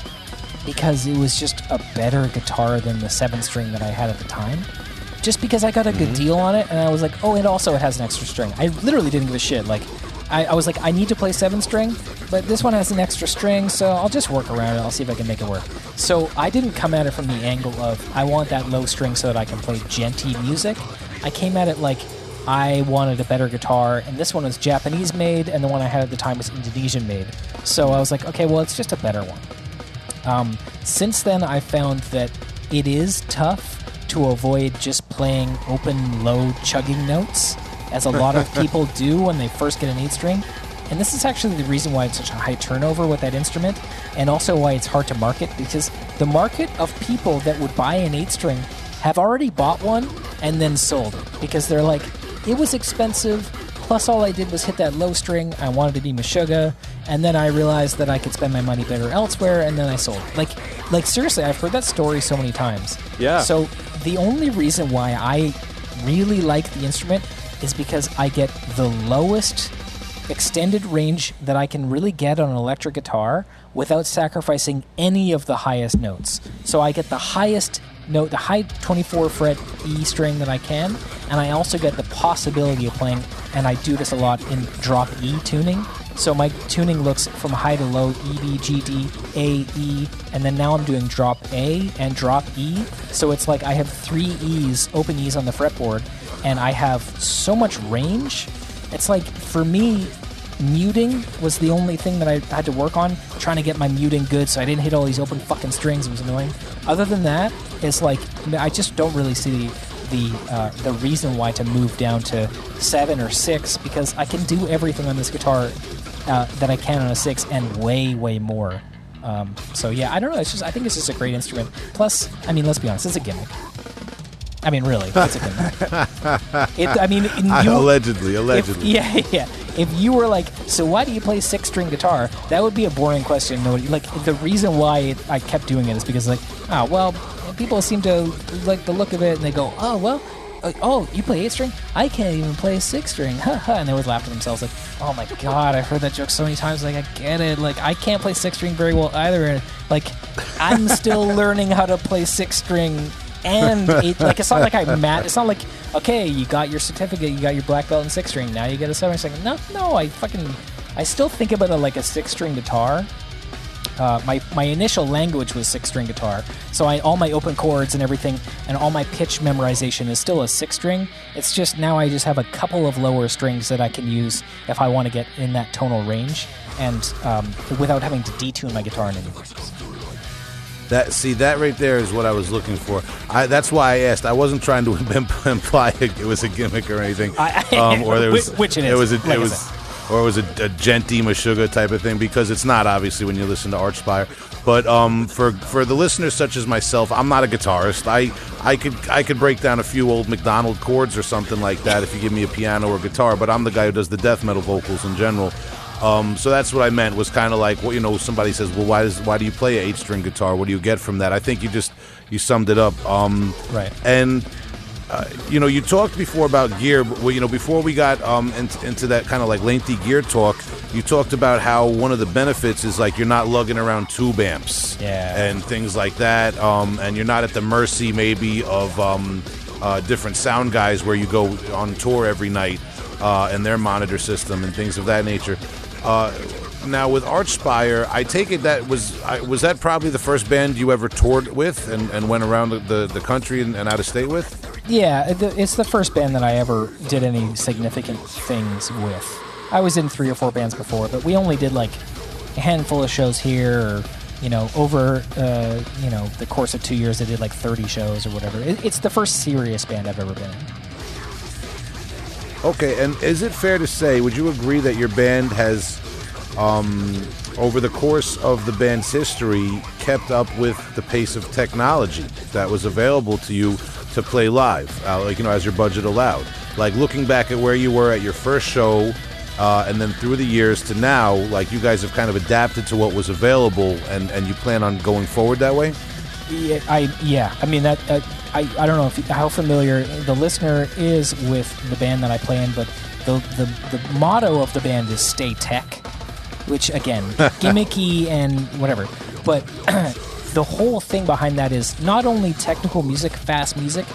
because it was just a better guitar than the seven-string that I had at the time. Just because I got a good deal on it, and I was like, oh, and also it has an extra string. I literally didn't give a shit. Like, I, I was like, I need to play seven-string, but this one has an extra string, so I'll just work around it. I'll see if I can make it work. So I didn't come at it from the angle of I want that low string so that I can play djenty music. I came at it like I wanted a better guitar, and this one was Japanese made, and the one I had at the time was Indonesian made. So I was like, okay, well, it's just a better one. Um, since then, I found that it is tough to avoid just playing open, low, chugging notes, as a lot of people do when they first get an eight string. And this is actually the reason why it's such a high turnover with that instrument, and also why it's hard to market because the market of people that would buy an eight string have already bought one and then sold it because they're like, it was expensive. Plus, all I did was hit that low string. I wanted to be Meshuggah, and then I realized that I could spend my money better elsewhere, and then I sold. Like, like seriously, I've heard that story so many times. Yeah. So the only reason why I really like the instrument is because I get the lowest extended range that I can really get on an electric guitar without sacrificing any of the highest notes. So I get the highest note, the high 24 fret E string that I can, and I also get the possibility of playing, and I do this a lot in drop E tuning. So my tuning looks from high to low E, B, G, D, A, E, and then now I'm doing drop A and drop E. So it's like I have three E's, open E's on the fretboard, and I have so much range it's like for me muting was the only thing that I had to work on trying to get my muting good so I didn't hit all these open fucking strings it was annoying. Other than that it's like I just don't really see the uh, the reason why to move down to seven or six because I can do everything on this guitar uh, that I can on a six and way way more. Um, so yeah I don't know it's just I think it's just a great instrument. Plus I mean let's be honest it's a gimmick I mean really it's a gimmick it, I mean you, allegedly, if, allegedly. yeah, yeah. If you were like, so why do you play six string guitar? That would be a boring question. Nobody like the reason why it, I kept doing it is because like, oh well, people seem to like the look of it and they go, oh well. uh, Oh, you play eight string? I can't even play six string. Ha ha! And they would laugh to themselves like, "Oh my god, I've heard that joke so many times. Like, I get it. Like, I can't play six string very well either. And like, I'm still learning how to play six string and eight, like it's not like I'm mad. It's not like okay, you got your certificate, you got your black belt in six string. Now you get a seven string. No, no, I fucking, I still think about it like a six string guitar. Uh, my my initial language was six string guitar, so I all my open chords and everything, and all my pitch memorization is still a six string. It's just now I just have a couple of lower strings that I can use if I want to get in that tonal range, and um, without having to detune my guitar in any way. That see that right there is what I was looking for. I, that's why I asked. I wasn't trying to imply it was a gimmick or anything, um, or there was Which it It is, was a, like it was, said. or it was a, a Djenty Meshuggah type of thing because it's not obviously when you listen to Archspire. But um, for for the listeners such as myself, I'm not a guitarist. I I could I could break down a few old McDonald chords or something like that if you give me a piano or guitar. But I'm the guy who does the death metal vocals in general. Um, so that's what I meant was kind of like what you know. Somebody says, "Well, why does why do you play an eight string guitar? What do you get from that?" I think you just you summed it up. Um, Right. And uh, you know, you talked before about gear. But, well, you know, before we got um, into, into that kind of like lengthy gear talk, you talked about how one of the benefits is like you're not lugging around tube amps Yeah. and things like that, um, and you're not at the mercy maybe of um, uh, different sound guys where you go on tour every night uh, and their monitor system and things of that nature. Uh, now with Archspire, I take it that was I, was that probably the first band you ever toured with and, and went around the, the, the country and, and out of state with. Yeah, it's the first band that I ever did any significant things with. I was in three or four bands before, but we only did like a handful of shows here, or you know, over uh, you know the course of two years, I did like thirty shows or whatever. It, it's the first serious band I've ever been in. Okay, and is it fair to say, would you agree that your band has, um, over the course of the band's history, kept up with the pace of technology that was available to you to play live, uh, like, you know, as your budget allowed? Like, looking back at where you were at your first show, uh, and then through the years to now, like, you guys have kind of adapted to what was available, and, and you plan on going forward that way? Yeah, I yeah. I mean that. Uh, I I don't know if how familiar the listener is with the band that I play in, but the the, the motto of the band is "Stay Tech," which again gimmicky and whatever. But the whole thing behind that is not only technical music, fast music,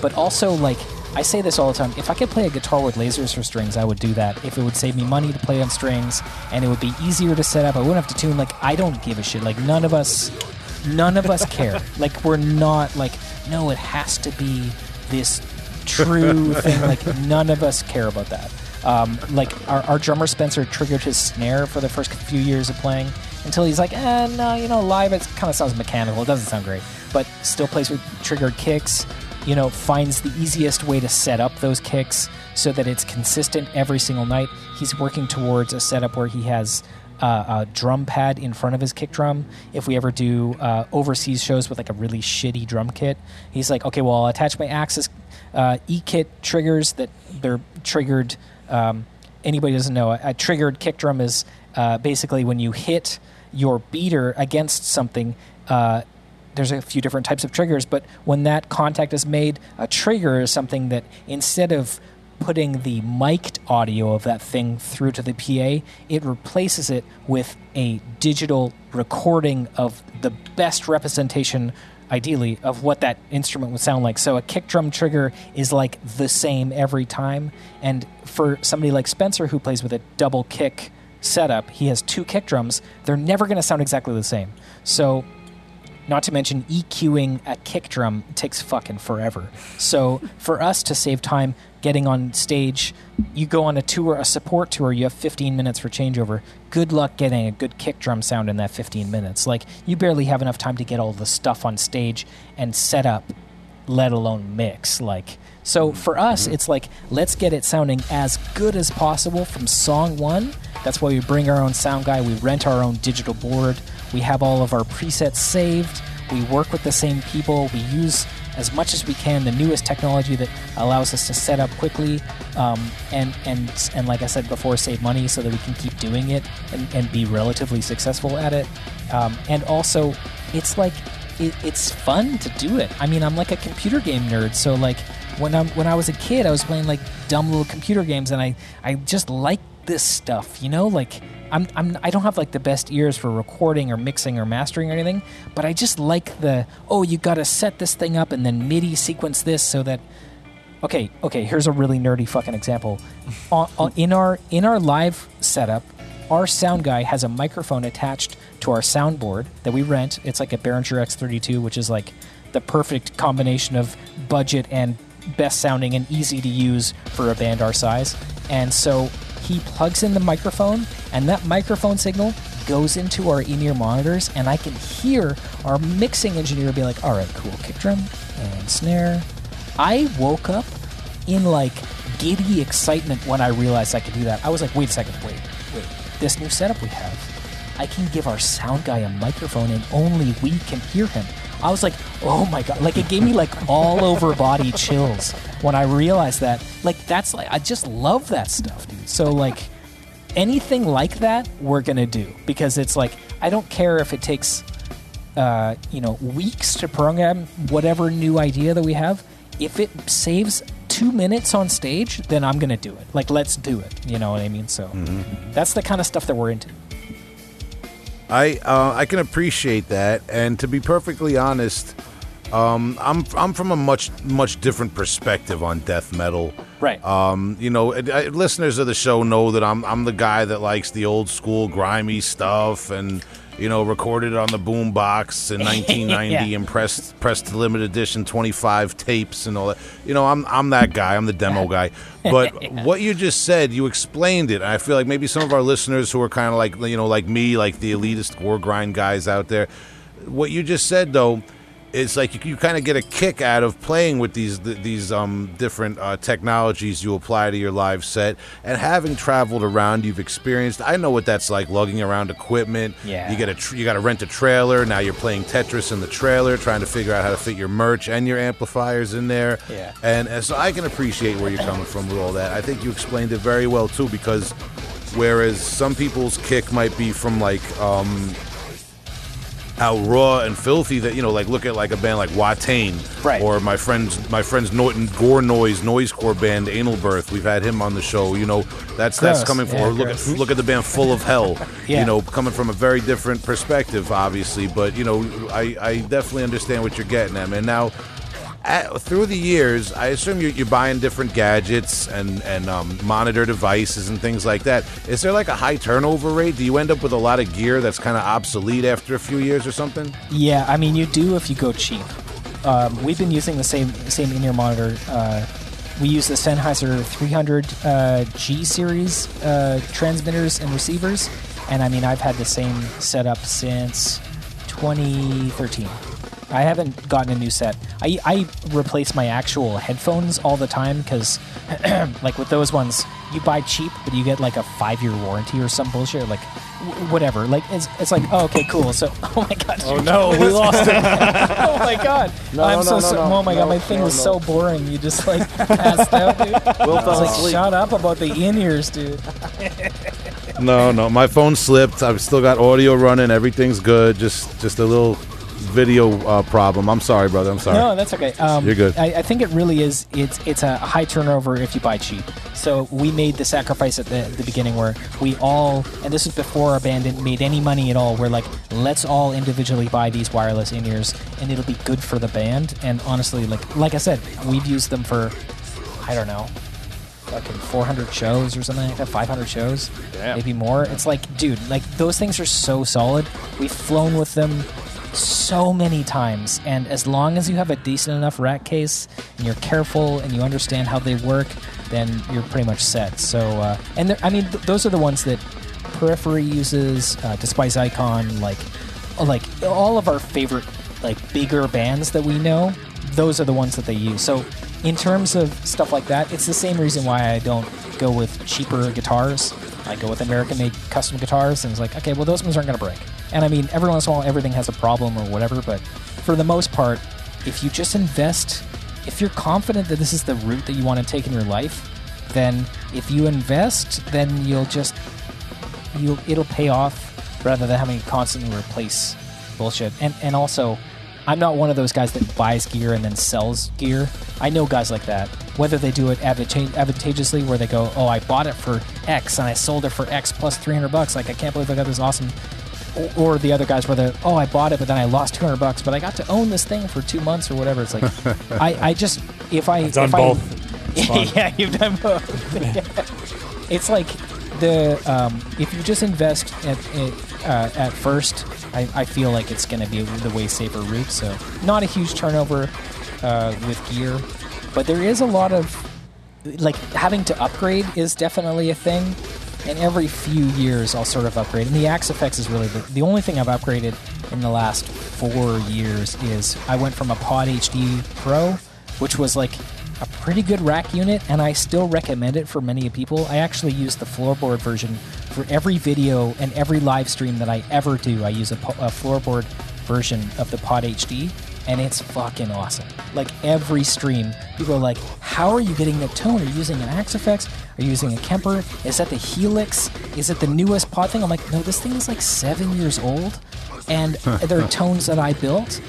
but also like. I say this all the time. If I could play a guitar with lasers for strings, I would do that. If it would save me money to play on strings and it would be easier to set up, I wouldn't have to tune. Like, I don't give a shit. Like, none of us none of us care. Like we're not like no, it has to be this true thing. Like none of us care about that. Um, like our, our drummer Spencer triggered his snare for the first few years of playing until he's like, eh, no, you know, live it kind of sounds mechanical. It doesn't sound great, but still plays with triggered kicks. You know, finds the easiest way to set up those kicks so that it's consistent every single night. He's working towards a setup where he has uh, a drum pad in front of his kick drum. If we ever do uh, overseas shows with like a really shitty drum kit, he's like, okay, well, I'll attach my Axis uh, E kit triggers that they're triggered. Um, anybody doesn't know, a, a triggered kick drum is uh, basically when you hit your beater against something. Uh, there's a few different types of triggers, but when that contact is made, a trigger is something that instead of putting the mic'd audio of that thing through to the PA, it replaces it with a digital recording of the best representation, ideally, of what that instrument would sound like. So a kick drum trigger is like the same every time. And for somebody like Spencer, who plays with a double kick setup, he has two kick drums, they're never going to sound exactly the same. So not to mention EQing a kick drum takes fucking forever. So for us to save time getting on stage, you go on a tour, a support tour, you have 15 minutes for changeover. Good luck getting a good kick drum sound in that 15 minutes. Like you barely have enough time to get all the stuff on stage and set up, let alone mix. Like so mm-hmm. for us, mm-hmm. it's like let's get it sounding as good as possible from song one. That's why we bring our own sound guy. We rent our own digital board. We have all of our presets saved. We work with the same people. We use as much as we can the newest technology that allows us to set up quickly um, and and and like I said before, save money so that we can keep doing it and, and be relatively successful at it. Um, and also, it's like it, it's fun to do it. I mean, I'm like a computer game nerd, so like when I'm when I was a kid, I was playing like dumb little computer games, and I I just like this stuff, you know, like. I'm, I'm, I don't have like the best ears for recording or mixing or mastering or anything, but I just like the oh you got to set this thing up and then MIDI sequence this so that okay okay here's a really nerdy fucking example. On, on, in our in our live setup our sound guy has a microphone attached to our soundboard that we rent. It's like a Behringer X32 which is like the perfect combination of budget and best sounding and easy to use for a band our size. And so he plugs in the microphone and that microphone signal goes into our in-ear monitors, and I can hear our mixing engineer be like, "All right, cool, kick drum and snare." I woke up in like giddy excitement when I realized I could do that. I was like, "Wait a second, wait, wait! This new setup we have, I can give our sound guy a microphone, and only we can hear him." I was like, "Oh my god!" Like it gave me like all over body chills when I realized that. Like that's like I just love that stuff, dude. So like anything like that we're gonna do because it's like I don't care if it takes uh, you know weeks to program whatever new idea that we have. If it saves two minutes on stage, then I'm gonna do it. Like let's do it. You know what I mean? So that's the kind of stuff that we're into. I uh, I can appreciate that, and to be perfectly honest, um, I'm I'm from a much much different perspective on death metal. Right. Um, you know, uh, listeners of the show know that I'm I'm the guy that likes the old school grimy stuff and you know recorded on the boom box in 1990 Yeah. and pressed pressed to limited edition 25 tapes and all that. You know, I'm I'm that guy. I'm the demo guy. But what you just said, you explained it. I feel like maybe some of our listeners who are kind of like you know like me, like the elitist war grind guys out there, what you just said though it's like you, you kind of get a kick out of playing with these th- these um, different uh, technologies you apply to your live set. And having traveled around you've experienced i know what that's like lugging around equipment. Yeah. you get a tr- you got to rent a trailer. Now you're playing tetris in the trailer trying to figure out how to fit your merch and your amplifiers in there. Yeah. and, and so i can appreciate where you're coming from with all that. I think you explained it very well too because whereas some people's kick might be from like um, how raw and filthy that you know, like look at like a band like Watane Right. Or my friends, my friends Norton Gore Noise Noisecore band Anal Birth. We've had him on the show. You know, that's that's coming from. Yeah, or look gross. at look at the band Full of Hell. Yeah. You know, coming from a very different perspective, obviously. But you know, I I definitely understand what you're getting at, man. Now. At, through the years, I assume you're, you're buying different gadgets and and um, monitor devices and things like that. Is there like a high turnover rate? Do you end up with a lot of gear that's kind of obsolete after a few years or something? Yeah, I mean, you do if you go cheap. Um, we've been using the same same in-ear monitor. Uh, we use the Sennheiser 300 uh, G series uh, transmitters and receivers, and I mean, I've had the same setup since 2013. I haven't gotten a new set. I, I replace my actual headphones all the time because, like with those ones, you buy cheap, but you get like a five year warranty or some bullshit. Like, w- whatever. Like, it's, it's like, oh, okay, cool. So, oh my god. Oh no, we lost it. oh my god. No, I'm no, so, no, so no, oh my god, my thing no, was no. so boring. You just like passed out, dude. Will I was like, asleep. shut up about the in ears, dude. No, no, my phone slipped. I've still got audio running. Everything's good. Just just a little video uh, problem. I'm sorry, brother. I'm sorry. No, that's okay. Um, You're good. I, I think it really is. It's it's a high turnover if you buy cheap. So we made the sacrifice at the, the beginning where we all, and this is before our band didn't made any money at all. We're like, let's all individually buy these wireless in ears, and it'll be good for the band. And honestly, like like I said, we've used them for, I don't know, fucking 400 shows or something like that, 500 shows, Damn. maybe more. It's like, dude, like those things are so solid. We've flown with them so many times, and as long as you have a decent enough rack case and you're careful and you understand how they work, then you're pretty much set. So, uh, and they're- I mean, th- those are the ones that Periphery uses, uh, Despise Icon, like, like all of our favorite like bigger bands that we know. Those are the ones that they use. So, in terms of stuff like that, it's the same reason why I don't go with cheaper guitars. I go with American-made custom guitars, and it's like, okay, well, those ones aren't going to break. And I mean, every once in a while, everything has a problem or whatever, but for the most part, if you just invest, if you're confident that this is the route that you want to take in your life, then if you invest, then you'll just you'll it'll pay off rather than having to constantly replace bullshit. And and also, I'm not one of those guys that buys gear and then sells gear. I know guys like that. Whether they do it advanta- advantageously, where they go, "Oh, I bought it for X and I sold it for X plus 300 bucks. Like I can't believe I got this awesome." Or, or the other guys where they, "Oh, I bought it, but then I lost 200 bucks, but I got to own this thing for two months or whatever." It's like, I, I just if I I've done if both. It's yeah, you've done both. it's like the um, if you just invest at at, uh, at first, I, I feel like it's going to be the way safer route. So not a huge turnover uh, with gear, but there is a lot of like having to upgrade is definitely a thing. And every few years I'll sort of upgrade. And the Axe-Fx is really the, the only thing I've upgraded in the last four years is I went from a Pod HD Pro, which was like a pretty good rack unit, and I still recommend it for many people. I actually use the floorboard version for every video and every live stream that I ever do. I use a, a floorboard version of the Pod HD, and it's fucking awesome. Like every stream, people are like, "How are you getting the tone? Are you using an Axe-Fx? Are you using a Kemper? Is that the Helix? Is it the newest pod thing?" I'm like, "No, this thing is like seven years old, and there are tones that I built."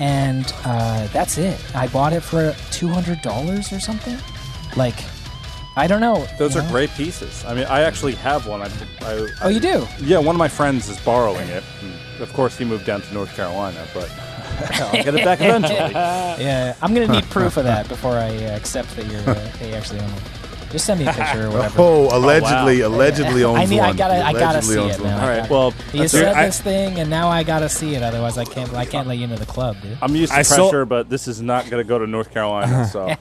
and uh, that's it. I bought it for two hundred dollars or something. Like, I don't know. Those are know? great pieces. I mean, I actually have one. I, I, Oh, you do? Yeah, one of my friends is borrowing it. And of course, he moved down to North Carolina, but I'll get it back eventually. Yeah, I'm gonna need proof of that before I uh, accept that you're uh, that you actually own one. Just send me a picture or whatever. Oh, allegedly, wow. allegedly owns I need. one. I gotta. I gotta see it, one. man. All I right, gotta- well, you that's- said I- this thing, and now I gotta see it. Otherwise, I can't. I can't let you into the club, dude. I'm used to I pressure, saw- but this is not going to go to North Carolina. So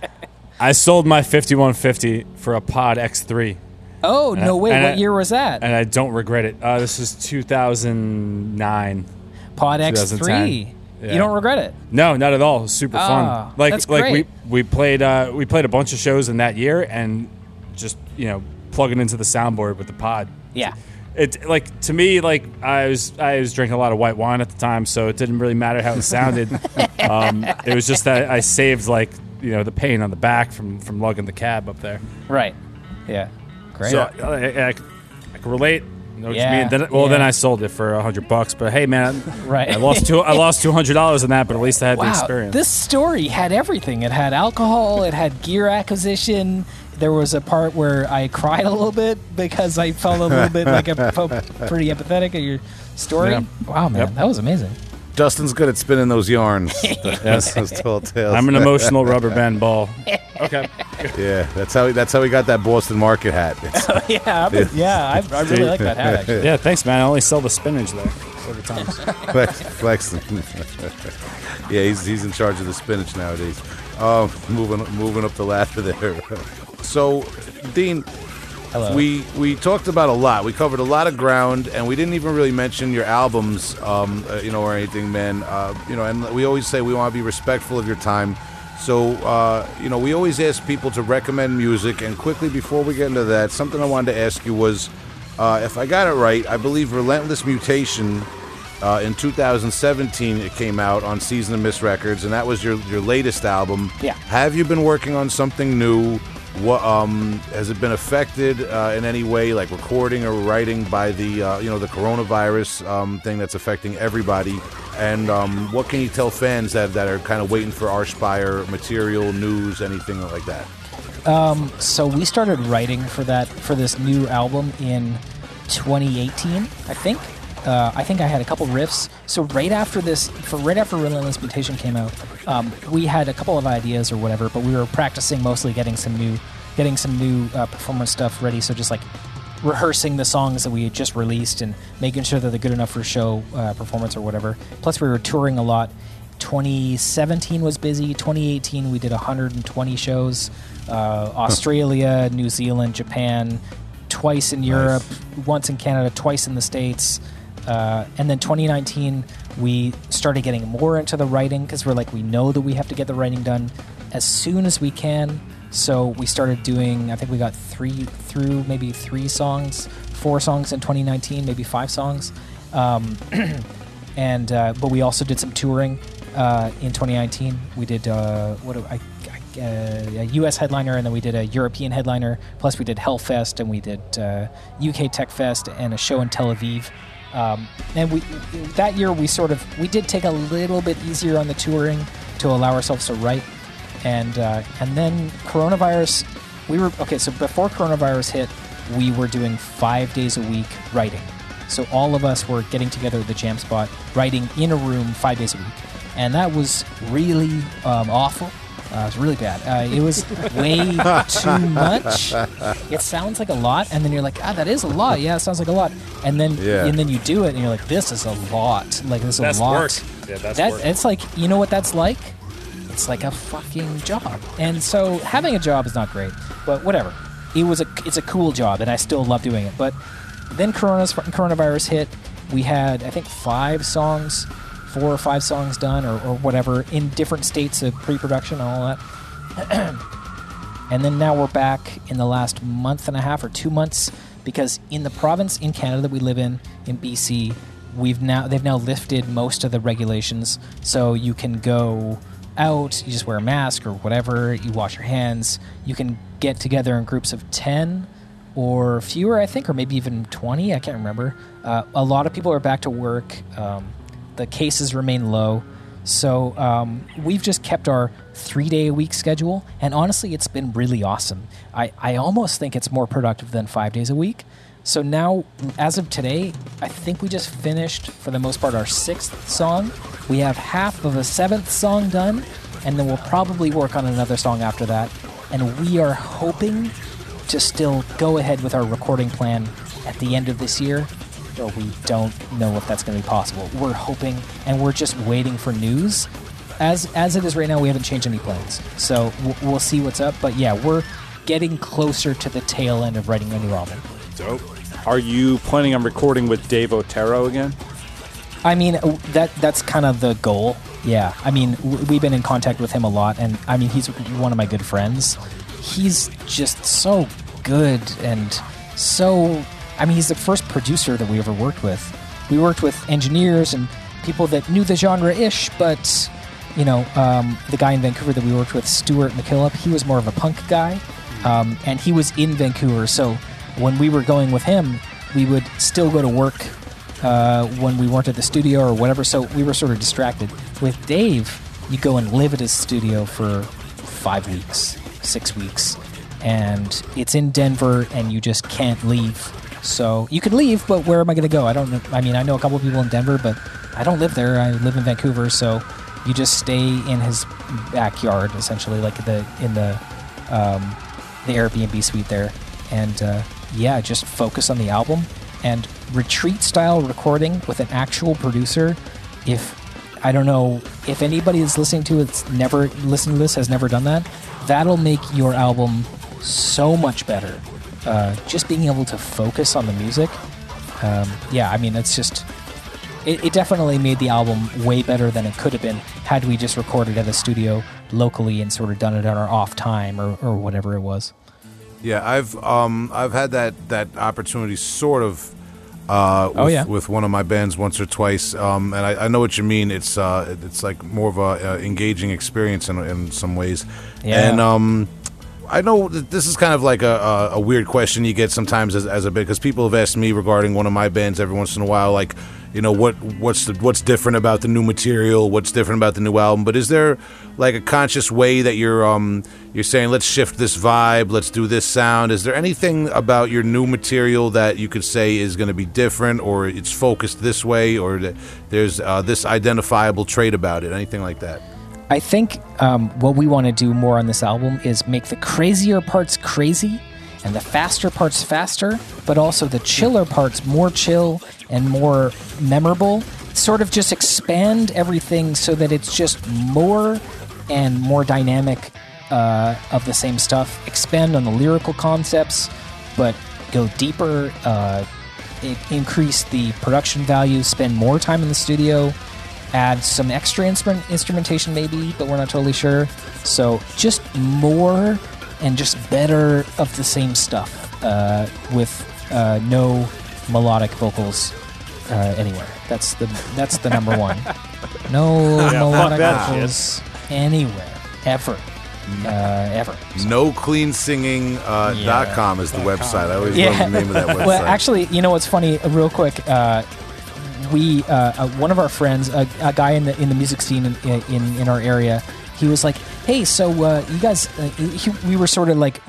I sold my 5150 for a Pod X3, Oh no! Wait, what I- year was that? and I don't regret it. Uh, this is 2009. Pod X three. Yeah. You don't regret it? No, not at all. Super Ah, fun. Like that's like great. we we played uh, we played a bunch of shows in that year and just you know plugging into the soundboard with the pod. Yeah. It like to me like I was I was drinking a lot of white wine at the time, so it didn't really matter how it sounded. um, it was just that I saved like you know the pain on the back from from lugging the cab up there. Right. Yeah. Great. So I, I, I can relate. You know what Yeah, you mean? Then, well, then yeah. I sold it for a hundred bucks. But hey, man, Right. I lost two. I lost two hundred dollars in that, but at least I had the experience. this story had everything. It had alcohol. It had gear acquisition. There was a part where I cried a little bit because I felt a little bit like a felt pretty empathetic at your story. Yeah. Wow, man, Yep. that was amazing. Dustin's good at spinning those yarns. Yes. those tall tales. I'm an emotional rubber band ball. Okay. Yeah, that's how he, that's how he got that Boston Market hat. It's, yeah, I, yeah, I, I really like that hat actually. Yeah, thanks, man. I only sell the spinach there. Every time. flex, flexing. yeah, he's, he's in charge of the spinach nowadays. Um, moving moving up the ladder there. so, Dean, Hello. we we talked about a lot. We covered a lot of ground, and we didn't even really mention your albums, um, uh, you know, or anything, man. Uh, you know, and we always say we want to be respectful of your time. So, uh, you know, we always ask people to recommend music. And quickly before we get into that, something I wanted to ask you was, uh, if I got it right, I believe "Relentless Mutation." Uh, in 2017, it came out on Season of Mist Records, and that was your your latest album. Yeah. Have you been working on something new? What um, has it been affected uh, in any way, like recording or writing, by the uh, you know the coronavirus um, thing that's affecting everybody? And um, what can you tell fans that, that are kind of waiting for our Archspire material, news, anything like that? so we started writing for that for this new album in 2018 i think. Uh, i think i had a couple riffs. So right after this for right after relentless mutation came out um, we had a couple of ideas or whatever but we were practicing mostly getting some new getting some new uh, performance stuff ready. So just like rehearsing the songs that we had just released and making sure that they're good enough for show uh, performance or whatever. Plus we were touring a lot. 2017 was busy. 2018 we did 120 shows. Uh, australia new zealand japan twice in europe once in canada twice in the states. Uh, and then 2019 we started getting more into the writing because we're like we know that we have to get the writing done as soon as we can so we started doing i think we got three through maybe three songs four songs in 2019 maybe five songs um, and uh, but we also did some touring uh, in 2019. We did uh, what I- uh, a U.S. headliner, and then we did a European headliner. Plus, we did Hellfest, and we did uh, UK Tech Fest, and a show in Tel Aviv. Um, and we that year we sort of we did take a little bit easier on the touring to allow ourselves to write, and uh, and then coronavirus. We were okay. So before coronavirus hit, we were doing five days a week writing. So all of us were getting together at the jam spot, writing in a room five days a week, and that was really um, awful. Uh, it was really bad. Uh, it was way too much. It sounds like a lot, and then you're like, ah, that is a lot. Yeah, it sounds like a lot. And then Yeah. and then you do it, and you're like, this is a lot. Like this is That's a lot. work. Yeah, that's that, work. It's like you know what that's like. It's like a fucking job. And so having a job is not great, but whatever. it was a it's a cool job, and I still love doing it. But then corona's, coronavirus hit. We had I think five songs, four or five songs done, or, or whatever, in different states of pre-production and all that. and then now we're back in the last month and a half or two months because in the province in Canada that we live in, in BC, we've now they've now lifted most of the regulations, so you can go out, you just wear a mask or whatever, you wash your hands, you can get together in groups of 10 or fewer, I think, or maybe even 20, I can't remember. Uh, a lot of people are back to work, um, the cases remain low. So um, we've just kept our three day a week schedule, and honestly, it's been really awesome. I, I almost think it's more productive than five days a week. So now, as of today, I think we just finished, for the most part, our sixth song. We have half of a seventh song done, and then we'll probably work on another song after that. And we are hoping to still go ahead with our recording plan at the end of this year, though we don't know if that's going to be possible. We're hoping, and we're just waiting for news. As as it is right now, we haven't changed any plans, so we'll, we'll see what's up. But yeah, we're getting closer to the tail end of writing a new album. Dope. Are you planning on recording with Dave Otero again? I mean, that that's kind of the goal. Yeah. I mean, we've been in contact with him a lot, and I mean, he's one of my good friends. He's just so good and so. I mean, he's the first producer that we ever worked with. We worked with engineers and people that knew the genre ish, but you know, um, the guy in Vancouver that we worked with, Stuart McKillop, he was more of a punk guy, um, and he was in Vancouver. So when we were going with him, we would still go to work uh, when we weren't at the studio or whatever. So we were sort of distracted. With Dave, you go and live at his studio for five weeks, six weeks, and it's in Denver, and you just can't leave. So you could leave, but where am I going to go? I don't know. I mean, I know a couple of people in Denver, but I don't live there. I live in Vancouver, so you just stay in his backyard, essentially, like the in the um, the Airbnb suite there, and uh, yeah, just focus on the album and retreat style recording with an actual producer. If I don't know if anybody is listening to it's never listened to this has never done that, that'll make your album so much better. Uh, just being able to focus on the music. Um, yeah, I mean, it's just it, it definitely made the album way better than it could have been had we just recorded at a studio locally and sort of done it on our off time or, or whatever it was. Yeah, I've um I've had that that opportunity sort of uh with, Oh, yeah. with one of my bands once or twice. Um and I, I know what you mean. It's uh it's like more of a uh, engaging experience in in some ways. Yeah. And um I know that this is kind of like a, a, a weird question you get sometimes as, as a bit because people have asked me regarding one of my bands every once in a while, like, you know, what what's the, what's different about the new material, what's different about the new album. But is there like a conscious way that you're um you're saying let's shift this vibe, let's do this sound? Is there anything about your new material that you could say is going to be different, or it's focused this way, or there's uh, this identifiable trait about it? Anything like that? I think um, what we want to do more on this album is make the crazier parts crazy and the faster parts faster, but also the chiller parts more chill and more memorable. Sort of just expand everything so that it's just more and more dynamic uh, of the same stuff. Expand on the lyrical concepts, but go deeper. Uh, increase the production value. Spend more time in the studio add some extra instrument instrumentation maybe but we're not totally sure so just more and just better of the same stuff uh, with uh, no melodic vocals uh, anywhere that's the that's the number one no fuck melodic vocals anywhere ever uh, ever No clean singing uh, Yeah. dot com is the website. I always Yeah. love the name of that website. well, actually, you know what's funny? Uh, real quick, uh, we uh, uh, one of our friends, a, a guy in the in the music scene in in, in our area, he was like, "Hey, so uh, you guys," uh, he, we were sort of like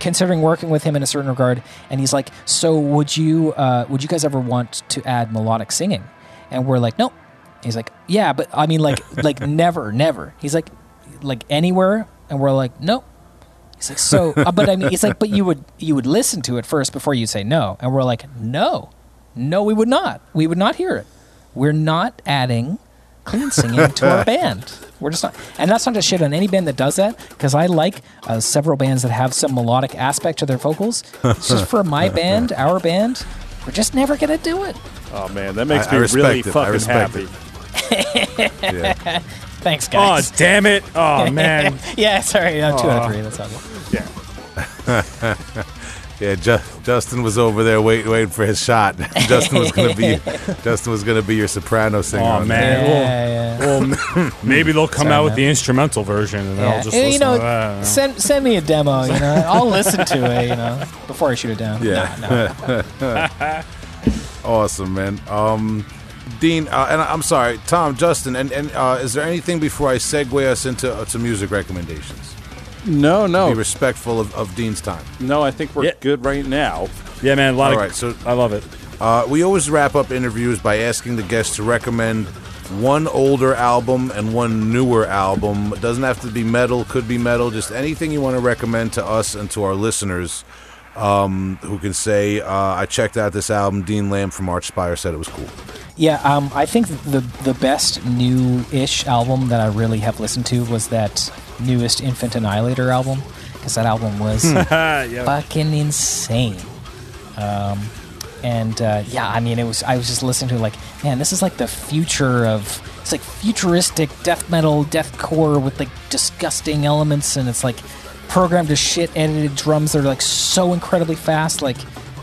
considering working with him in a certain regard, and he's like, "So would you uh, would you guys ever want to add melodic singing?" And we're like, "Nope." He's like, "Yeah, but I mean, like like never, never." He's like, "Like anywhere," and we're like, "Nope." He's like, so, uh, but I mean, he's like, but you would you would listen to it first before you say no, and we're like, no, no, we would not. We would not hear it. We're not adding clean singing to our band. We're just not, and that's not to shit on any band that does that because I like uh, several bands that have some melodic aspect to their vocals. It's just for my band, our band, we're just never gonna do it. Oh man, that makes I- I me respect really it. Fucking happy. Yeah. Thanks, guys. Oh damn it! Oh man. yeah, sorry, uh, two out of three. That's all. yeah. Yeah, Ju- Justin was over there waiting, waiting for his shot. Justin was gonna be, Justin was gonna be your soprano singer. Oh on man. Yeah, Well, yeah. well, maybe they'll come Sorry, out with man. the instrumental version, and Yeah. I'll just listen you know, to that. send send me a demo. You know, I'll listen to it. You know, before I shoot it down. Yeah. Nah, no. Awesome, man. Um, Dean, uh, and I'm sorry, Tom, Justin, and, and uh, is there anything before I segue us into uh, to music recommendations? No, no. Be respectful of, of Dean's time. no. I think we're Yeah. good right now. Yeah, man. A lot All of. right, so I love it. Uh, we always wrap up interviews by asking the guests to recommend one older album and one newer album. It doesn't have to be metal, could be metal, just anything you want to recommend to us and to our listeners um, who can say, uh, I checked out this album. Dean Lamb from Archspire said it was cool. Yeah, um, I think the the best new-ish album that I really have listened to was that newest Infant Annihilator album because that album was yeah. fucking insane. Um, and uh, yeah, I mean, it was. I was just listening to it like, man, this is like the future of. It's like futuristic death metal, deathcore with like disgusting elements, and it's like programmed to shit edited drums that are like so incredibly fast. Like,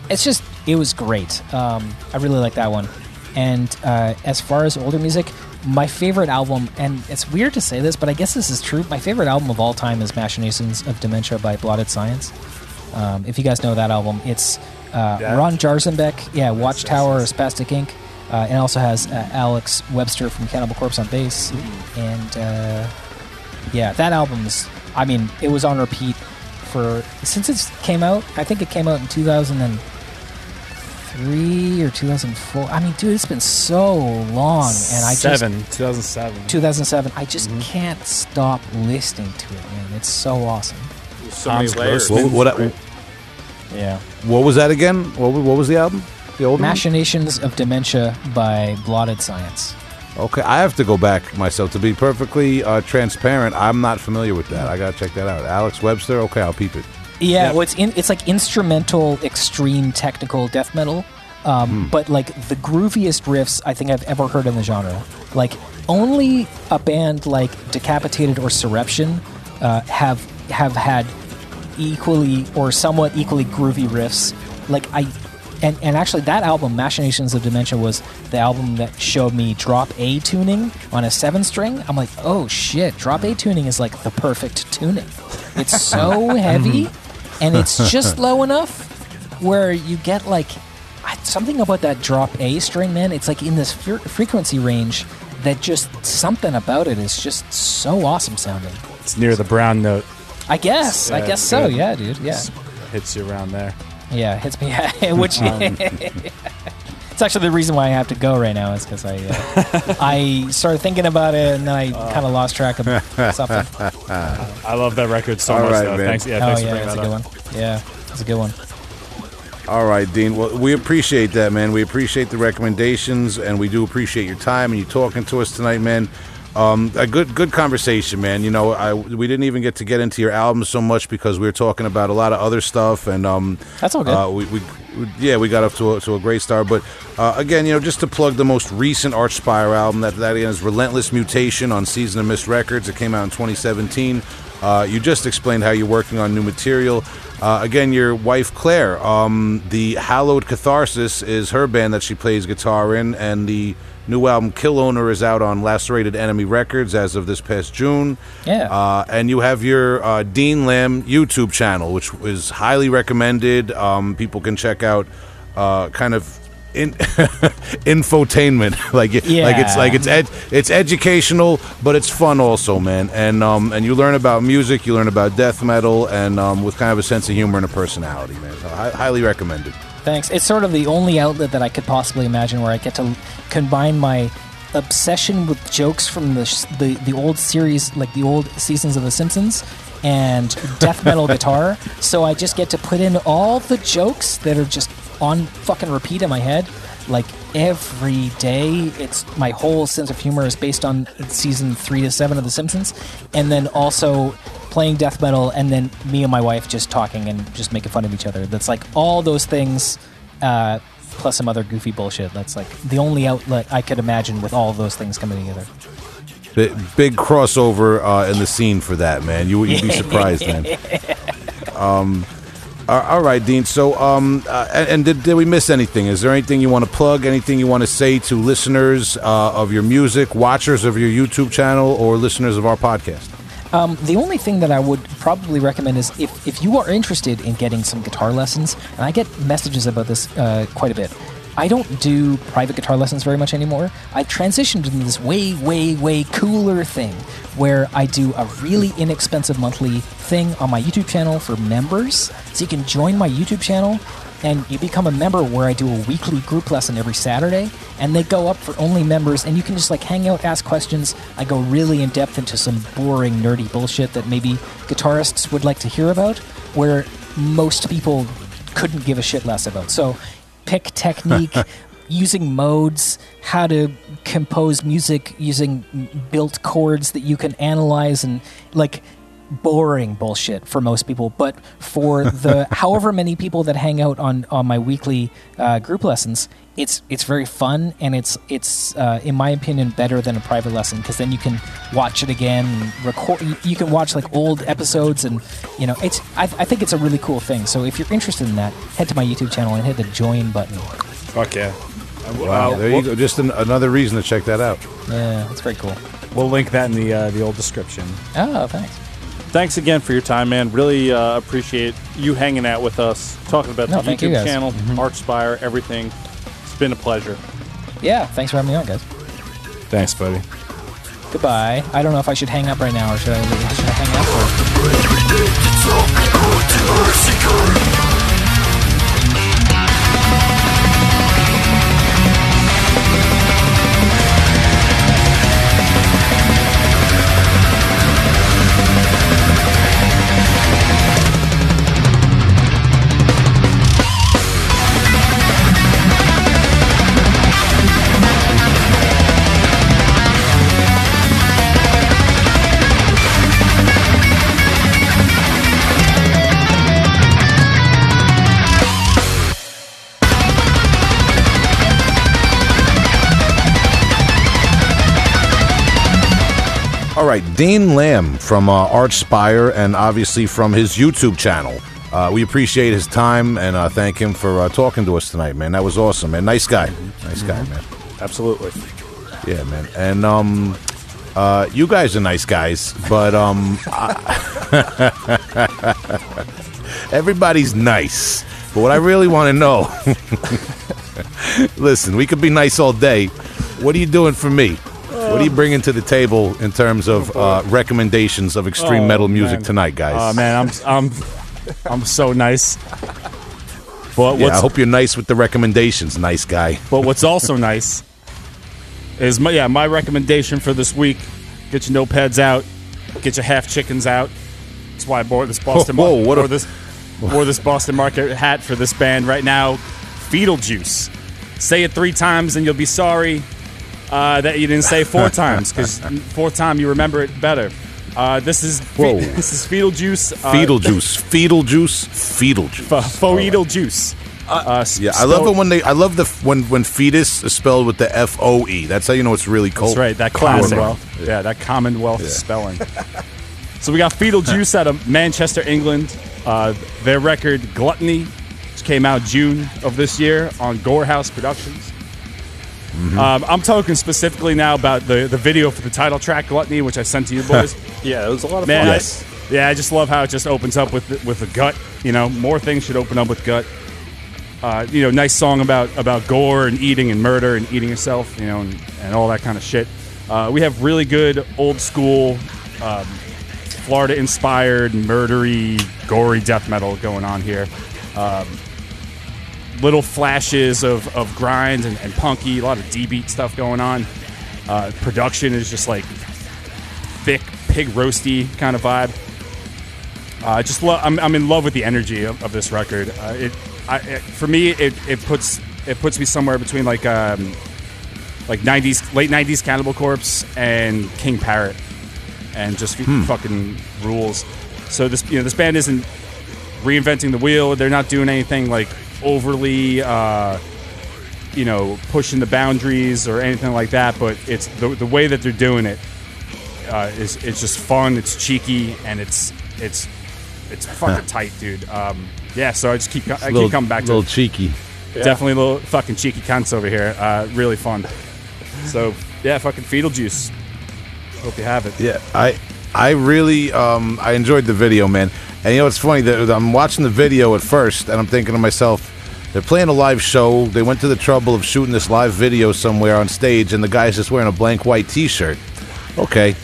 it's just, it was great. Um, I really like that one. And uh, as far as older music, my favorite album, and it's weird to say this, but I guess this is true. My favorite album of all time is Machinations of Dementia by Blotted Science. Um, if you guys know that album, it's uh, Ron Jarzombek, yeah, Watchtower, Spastic Ink., uh, and it also has uh, Alex Webster from Cannibal Corpse on bass. And uh, yeah, that album is, I mean, it was on repeat for, since it came out, I think it came out in 2003 or 2004. I mean, dude, it's been so long. And I just, Seven, 2007. 2007, I just mm-hmm. can't stop listening to it, man. It's so awesome. There's so Tom's many layers. Grossman. What, what, Yeah. what was that again? What, what was the album? The old one? Machinations of Dementia by Blotted Science. Okay, I have to go back myself to be perfectly uh, transparent. I'm not familiar with that. I gotta check that out. Alex Webster. Okay, I'll peep it. Yeah, Yeah. well, it's in, it's like instrumental, extreme technical death metal, um, but like the grooviest riffs I think I've ever heard in the genre. Like only a band like Decapitated or Soreption uh, have have had equally or somewhat equally groovy riffs. Like I. And, and actually, that album, Machinations of Dementia, was the album that showed me drop A tuning on a seven string. I'm like, oh shit, drop A tuning is like the perfect tuning. It's so heavy, mm-hmm. and it's just low enough where you get like something about that drop A string, man. It's like in this fre- frequency range that just something about it is just so awesome sounding. It's near the brown note. I guess, I guess so. good. Yeah, dude. Yeah, Hits you around there. Yeah. Hits me. Which it's actually the reason why I have to go right now is because I uh, I started thinking about it and then I kind of lost track of something. I love that record so All much, right, though. man. Thanks, yeah, oh thanks for yeah, bringing that's a that good up. one. Yeah, that's a good one. All right, Dean. Well, we appreciate that, man. We appreciate the recommendations, and we do appreciate your time and you talking to us tonight, man. Um, a good, good conversation, man. You know, I we didn't even get to get into your album so much because we were talking about a lot of other stuff, and um, That's all good. Uh, we, we, yeah, we got up to a, to a great start. But uh, again, you know, just to plug the most recent Archspire album, that that is Relentless Mutation on Season of Mist Records. It came out in 2017. Uh, you just explained how you're working on new material. Uh, again, your wife Claire, um, the Hallowed Catharsis is her band that she plays guitar in, and the new album Kill Owner is out on Lacerated Enemy Records as of this past June. Yeah. Uh, and you have your uh, Dean Lamb YouTube channel, which is highly recommended. Um, people can check out uh, kind of in infotainment, like it, like it's like it's ed- it's educational, but it's fun also, man. And um, and you learn about music, you learn about death metal, and um, with kind of a sense of humor and a personality, man. So hi- highly recommended. Thanks. It's sort of the only outlet that I could possibly imagine where I get to combine my obsession with jokes from the sh- the, the old series, like the old seasons of The Simpsons, and death metal guitar. So I just get to put in all the jokes that are just on fucking repeat in my head. like every day. It's my whole sense of humor is based on season three to seven of The Simpsons, and then also playing death metal, and then me and my wife just talking and just making fun of each other. That's like all those things. Uh, plus some other goofy bullshit. That's like the only outlet I could imagine with all of those things coming together. Big, big crossover uh, in the scene for that, man. You, you'd be surprised, man. Um, all right, Dean. So, um, uh, and, and did, did we miss anything? Is there anything you want to plug? Anything you want to say to listeners uh, of your music, watchers of your YouTube channel, or listeners of our podcast? Um, the only thing that I would probably recommend is if, if you are interested in getting some guitar lessons, and I get messages about this uh, quite a bit. I don't do private guitar lessons very much anymore. I've transitioned into this way, way, way cooler thing where I do a really inexpensive monthly thing on my YouTube channel for members. So you can join my YouTube channel and you become a member where I do a weekly group lesson every Saturday, and they go up for only members, and you can just like hang out, ask questions. I go really in depth into some boring, nerdy bullshit that maybe guitarists would like to hear about, where most people couldn't give a shit less about. So, pick technique. Using modes, how to compose music using built chords that you can analyze, and like boring bullshit for most people, but for the however many people that hang out on on my weekly uh, group lessons, it's it's very fun and it's it's uh, in my opinion better than a private lesson because then you can watch it again, and record. you- You can watch like old episodes and you know it's. I, I think it's a really cool thing. So if you're interested in that, head to my YouTube channel and hit the join button. Fuck yeah. Wow, Uh, there you go. Just an, another reason to check that out. Yeah, it's very cool. We'll link that in the uh, the old description. Oh, thanks. Thanks again for your time, man. Really uh, appreciate you hanging out with us, talking about No, the thank you, YouTube channel, Mm-hmm. Archspire, everything. It's been a pleasure. Yeah, thanks for having me on, guys. Thanks, buddy. Goodbye. I don't know if I should hang up right now or should I, should I hang up? Or? Right, Dean Lamb from uh, Archspire and obviously from his YouTube channel. Uh, we appreciate his time and uh, thank him for uh, talking to us tonight, man. That was awesome, man. Nice guy. Nice guy, man. Absolutely. Yeah, man. And um, uh, you guys are nice guys, but um, I- everybody's nice. But what I really want to know, listen, we could be nice all day. What are you doing for me? What are you bringing to the table in terms of uh, recommendations of extreme Oh, metal music man. tonight, guys? Oh man, I'm I'm I'm so nice. But yeah, what's I hope you're nice with the recommendations, nice guy. but what's also nice is my yeah my recommendation for this week: get your notepads out, get your half chickens out. That's why I bought this Boston Whoa, what a- this wore this Boston Market hat for this band right now. Foetal Juice. Say it three times and you'll be sorry uh, that you didn't say four times because fourth time you remember it better. Uh, this is Whoa. this is Foetal Juice. Uh, Foetal juice, foetal juice, foetal juice. F- Foetal juice. Uh, s- Yeah, I love spelled- it when they. I love the f- when when fetus is spelled with the F O E. That's how you know it's really cold. That's right. That Classic. Commonwealth. Yeah, that Commonwealth spelling. so we got Fetal Juice out of Manchester, England. Uh, their record Gluttony, which came out June of this year on Gore House Productions. Mm-hmm. Um, I'm talking specifically now about the, the video for the title track Gluttony, which I sent to you boys. Yeah, it was a lot of Man, fun. I- yeah, I just love how it just opens up with with a gut. You know, more things should open up with gut. Uh, you know, nice song about about gore and eating and murder and eating yourself. You know, and, and all that kind of shit. Uh, we have really good old school, um, Florida inspired, murdery, gory death metal going on here. Um, little flashes of, of grind and, and punky, a lot of D beat stuff going on. Uh, production is just like thick, pig roasty kind of vibe. Uh, I just love. I'm, I'm in love with the energy of, of this record. Uh, it, I, it, for me, it, it puts it puts me somewhere between like um, like '90s, late '90s Cannibal Corpse and King Parrot, and just f- fucking rules. So this you know this band isn't reinventing the wheel. They're not doing anything like overly. Uh, you know, pushing the boundaries or anything like that, but it's the, the way that they're doing it uh, is it's just fun. It's cheeky and it's it's it's fucking tight, dude. Um, yeah, so I just keep I little, keep coming back to it. A little it. cheeky. Definitely a little fucking cheeky cunts over here. Uh, really fun. So yeah, fucking foetal juice. Hope you have it. Yeah, I I really um I enjoyed the video, man. And you know it's funny that I'm watching the video at first and I'm thinking to myself, they're playing a live show. They went to the trouble of shooting this live video somewhere on stage, and the guy's just wearing a blank white T-shirt. Okay,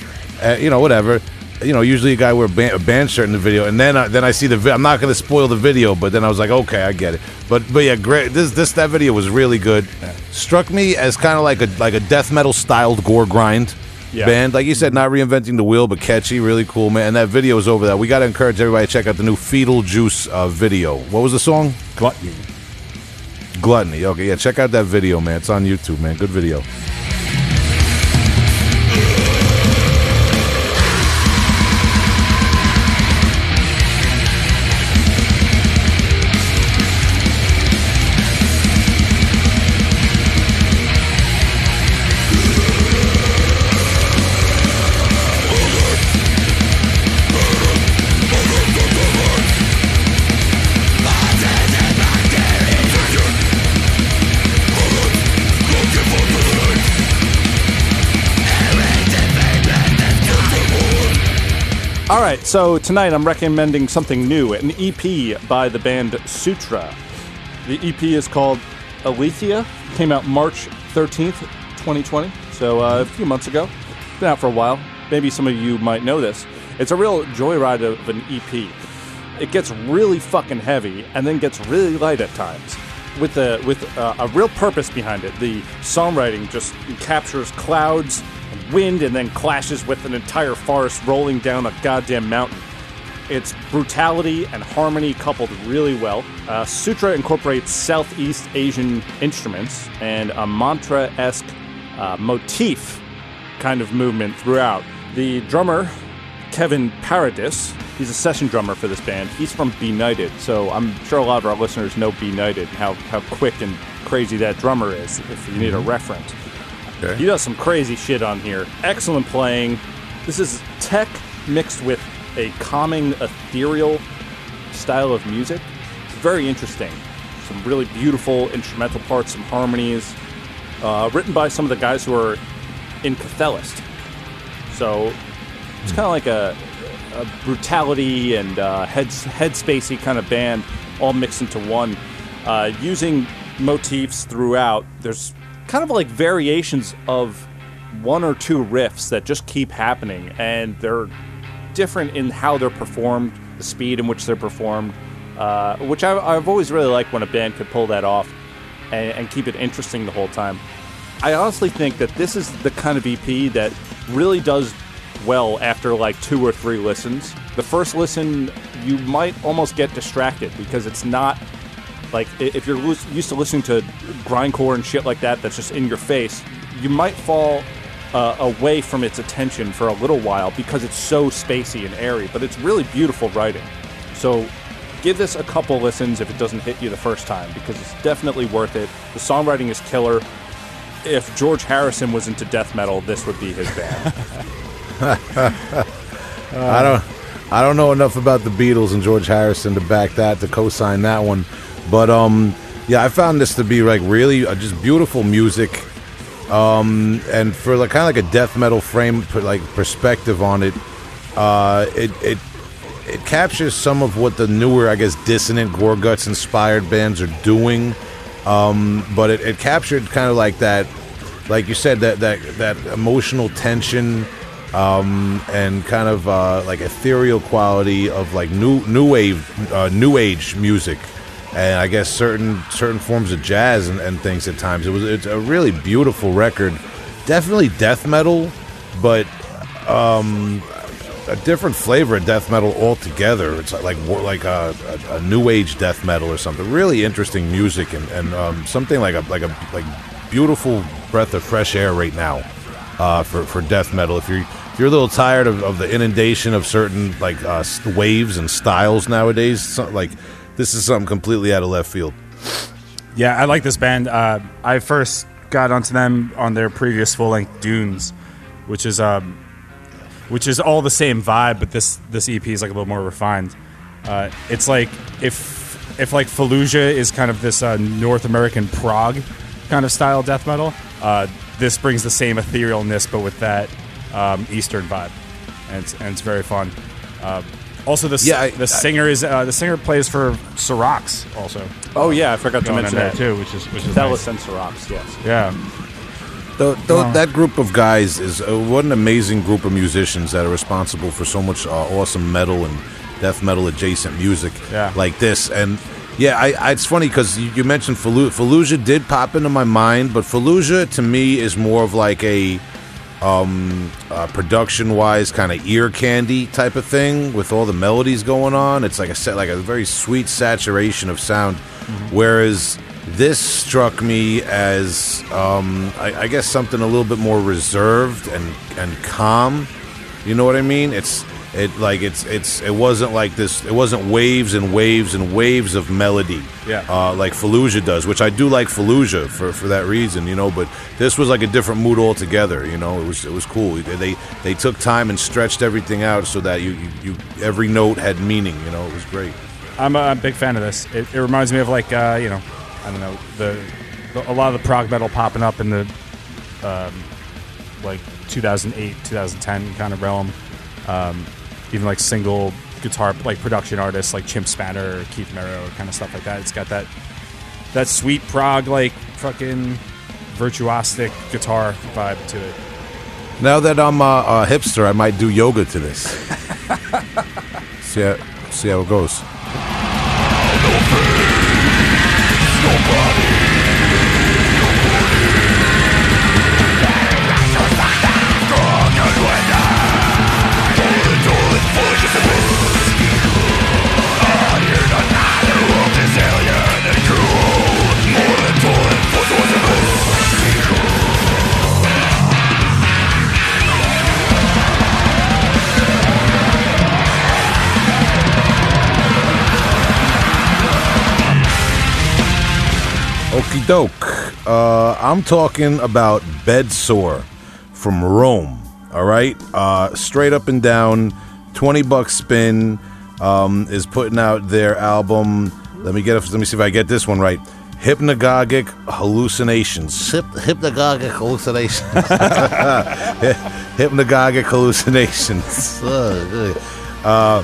uh, you know whatever. You know, usually a guy wear a band, a band shirt in the video, and then I, then I see the. Vi- I'm not going to spoil the video, but then I was like, okay, I get it. But but yeah, great. This this that video was really good. Struck me as kind of like a like a death metal styled gore grind Yeah. band. Like you said, not reinventing the wheel, but catchy, really cool, man. And that video is over that. We got to encourage everybody to check out the new Foetal Juice uh, video. What was the song? Gluttony. Gluttony. Okay, yeah, check out that video, man. It's on YouTube, man. Good video. So tonight I'm recommending something new, an EP by the band Sutrah. The EP is called Aletheia. Came out March 13th, 2020, so uh, a few months ago. Been out for a while. Maybe some of you might know this. It's a real joyride of an EP. It gets really fucking heavy and then gets really light at times. With a with uh, a real purpose behind it. The songwriting just captures clouds and wind and then clashes with an entire forest rolling down a goddamn mountain. Its brutality and harmony coupled really well. Uh, Sutrah incorporates Southeast Asian instruments and a mantra esque uh, motif kind of movement throughout. The drummer, Kevin Paradis, he's a session drummer for this band. He's from Benighted, so I'm sure a lot of our listeners know Benighted, and how, how quick and crazy that drummer is, if you need a reference. Okay. He does some crazy shit on here. Excellent playing. This is tech mixed with a calming, ethereal style of music. It's very interesting. Some really beautiful instrumental parts, some harmonies. Uh, written by some of the guys who are in Cathelist. So it's kind of like a, a brutality and uh, head headspacey kind of band, all mixed into one. Uh, using motifs throughout. There's kind of like variations of one or two riffs that just keep happening, and they're different in how they're performed, the speed in which they're performed, uh, which I, I've always really liked when a band could pull that off and, and keep it interesting the whole time. I honestly think that this is the kind of EP that really does well after like two or three listens. The first listen, you might almost get distracted because it's not like if you're used to listening to grindcore and shit like that, that's just in your face. You might fall uh, away from its attention for a little while because it's so spacey and airy. But it's really beautiful writing. So give this a couple listens if it doesn't hit you the first time because it's definitely worth it. The songwriting is killer. If George Harrison was into death metal, this would be his band. I don't I don't know enough about the Beatles and George Harrison to back that to co-sign that one, but um yeah, I found this to be like really uh, just beautiful music. Um and for like kind of like a death metal frame like perspective on it, uh it it it captures some of what the newer, I guess, dissonant gore guts inspired bands are doing. Um, but it, it captured kind of like that, like you said, that that that emotional tension, um, and kind of uh, like ethereal quality of like new new wave, uh, new age music, and I guess certain certain forms of jazz and, and things at times. It was it's a really beautiful record, definitely death metal, but a different flavor of death metal altogether. It's like like a, a, a new age death metal or something. Really interesting music and, and um, something like a like a like beautiful breath of fresh air right now uh, for for death metal. If you're you're a little tired of, of the inundation of certain like uh, waves and styles nowadays, so, like this is something completely out of left field. Yeah, I like this band. Uh, I first got onto them on their previous full length Dunes, which is um, which is all the same vibe, but this this EP is like a little more refined. Uh, it's like if if like Fallujah is kind of this uh, North American prog kind of style death metal, uh, this brings the same etherealness, but with that um, Eastern vibe, and it's, and it's very fun. Also, the s- Yeah, I- the singer is uh, the singer plays for Serocs also Oh yeah, I forgot to mention that too, which is which is Dallas nice. and Seraps, yes. Yeah, Though, though that group of guys is uh, what an amazing group of musicians that are responsible for so much uh, awesome metal and death metal adjacent music Yeah. like this. And yeah, I, I it's funny because you, you mentioned Fallujah. Fallujah did pop into my mind, but Fallujah to me is more of like a um, uh, production wise kind of ear candy type of thing with all the melodies going on. It's like a set, like a very sweet saturation of sound. Whereas this struck me as, um, I, I guess, something a little bit more reserved and and calm. You know what I mean? It's it like it's it's it wasn't like this. It wasn't waves and waves and waves of melody. Yeah. Uh, like Fallujah does, which I do like Fallujah for, for that reason, you know. But this was like a different mood altogether, you know. It was it was cool. They they took time and stretched everything out so that you you, you every note had meaning. You know, it was great. I'm a, I'm a big fan of this. It, it reminds me of like uh, you know, I don't know the, the a lot of the prog metal popping up in the um, like 2008 2010 kind of realm. Um, even like single guitar like production artists like Chimp Spanner, Keith Merrow, kind of stuff like that. It's got that that sweet prog like fucking virtuosic guitar vibe to it. Now that I'm a, a hipster, I might do yoga to this. see how see how it goes. Doke. Uh, I'm talking about Bedsore from Rome. All right, uh, straight up and down, twenty bucks spin um, is putting out their album. Let me get. it- Let me see if I get this one right. Hypnagogic hallucinations. Hyp- hypnagogic hallucinations. hypnagogic hallucinations. Uh,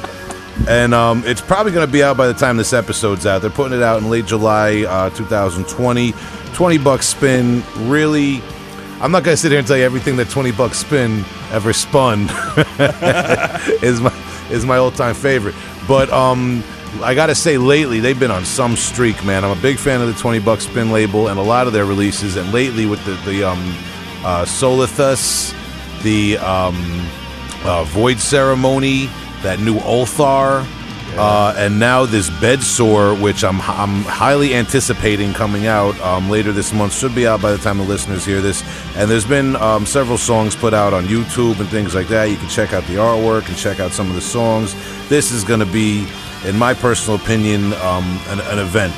and um, it's probably going to be out by the time this episode's out. They're putting it out in late July, uh, 2020. 20 bucks spin. Really, I'm not going to sit here and tell you everything that 20 bucks spin ever spun is my is my all time favorite. But um, I got to say, lately they've been on some streak, man. I'm a big fan of the 20 bucks spin label and a lot of their releases. And lately with the the um, uh, Solithus, the um, uh, Void Ceremony, that new Ulthar, uh, and now this Bedsore, which I'm I'm highly anticipating coming out um, later this month. Should be out by the time the listeners hear this. And there's been um, several songs put out on YouTube and things like that. You can check out the artwork and check out some of the songs. This is going to be, in my personal opinion, um, an, an event.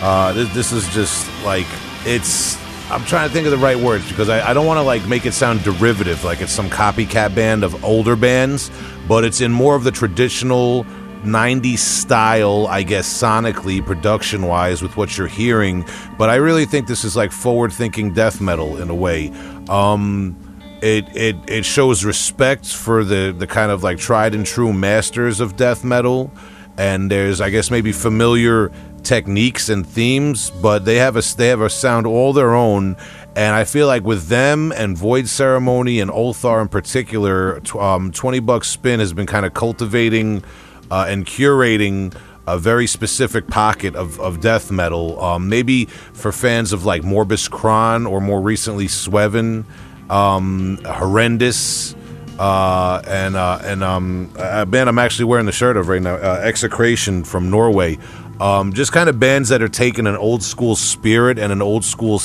Uh, this, this is just like it's I'm trying to think of the right words because I, I don't want to like make it sound derivative, like it's some copycat band of older bands, but it's in more of the traditional 90s style, I guess, sonically, production wise, with what you're hearing. But I really think this is like forward thinking death metal in a way. Um, it, it it shows respect for the, the kind of like tried and true masters of death metal and there's I guess maybe familiar techniques and themes, but they have a they have a sound all their own. And I feel like with them and Void Ceremony and Ulthar in particular, um, Twenty Bucks Spin has been kind of cultivating uh, and curating a very specific pocket of, of death metal. Um, maybe for fans of like Morbus Chron or more recently Sweven, um, Horrendous Uh, and uh, and um, a band I'm actually wearing the shirt of right now, uh, Execration from Norway. Um, just kind of bands that are taking an old school spirit and an old school,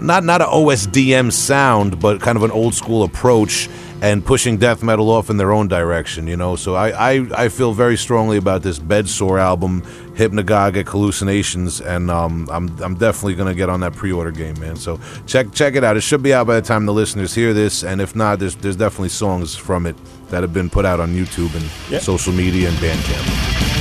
not not a OSDM sound, but kind of an old school approach and pushing death metal off in their own direction. You know, so I I, I feel very strongly about this Bedsore album, Hypnagogic Hallucinations, and um, I'm I'm definitely gonna get on that pre-order game, man. So check check it out. It should be out by the time the listeners hear this, and if not, there's there's definitely songs from it that have been put out on YouTube and Yeah. social media and Bandcamp.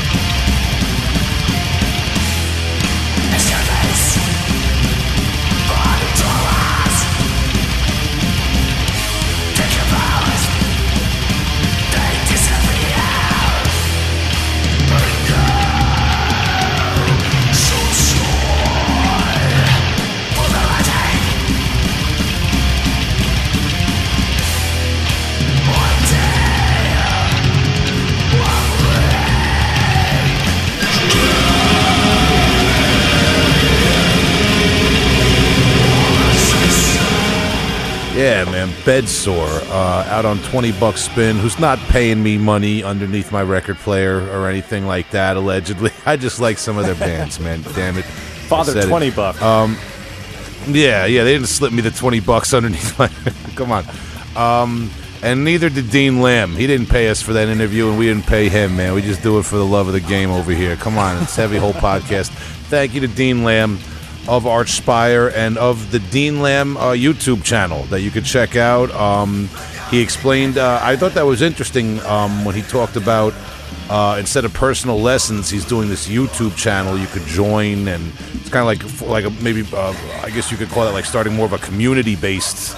Bedsore uh, out on twenty bucks spin. Who's not paying me money underneath my record player or anything like that? Allegedly, I just like some of their bands, man. Damn it, Father said it. twenty buck. Yeah, yeah, they didn't slip me the twenty bucks underneath my. Come on, um, and neither did Dean Lamb. He didn't pay us for that interview, and we didn't pay him, man. We just do it for the love of the game over here. Come on, it's Heavy Hole Podcast. Thank you to Dean Lamb of Archspire and of the Dean Lamb uh, YouTube channel that you could check out. Um, he explained. Uh, I thought that was interesting um, when he talked about uh, instead of personal lessons, he's doing this YouTube channel you could join, and it's kind of like like a, maybe uh, I guess you could call it like starting more of a community based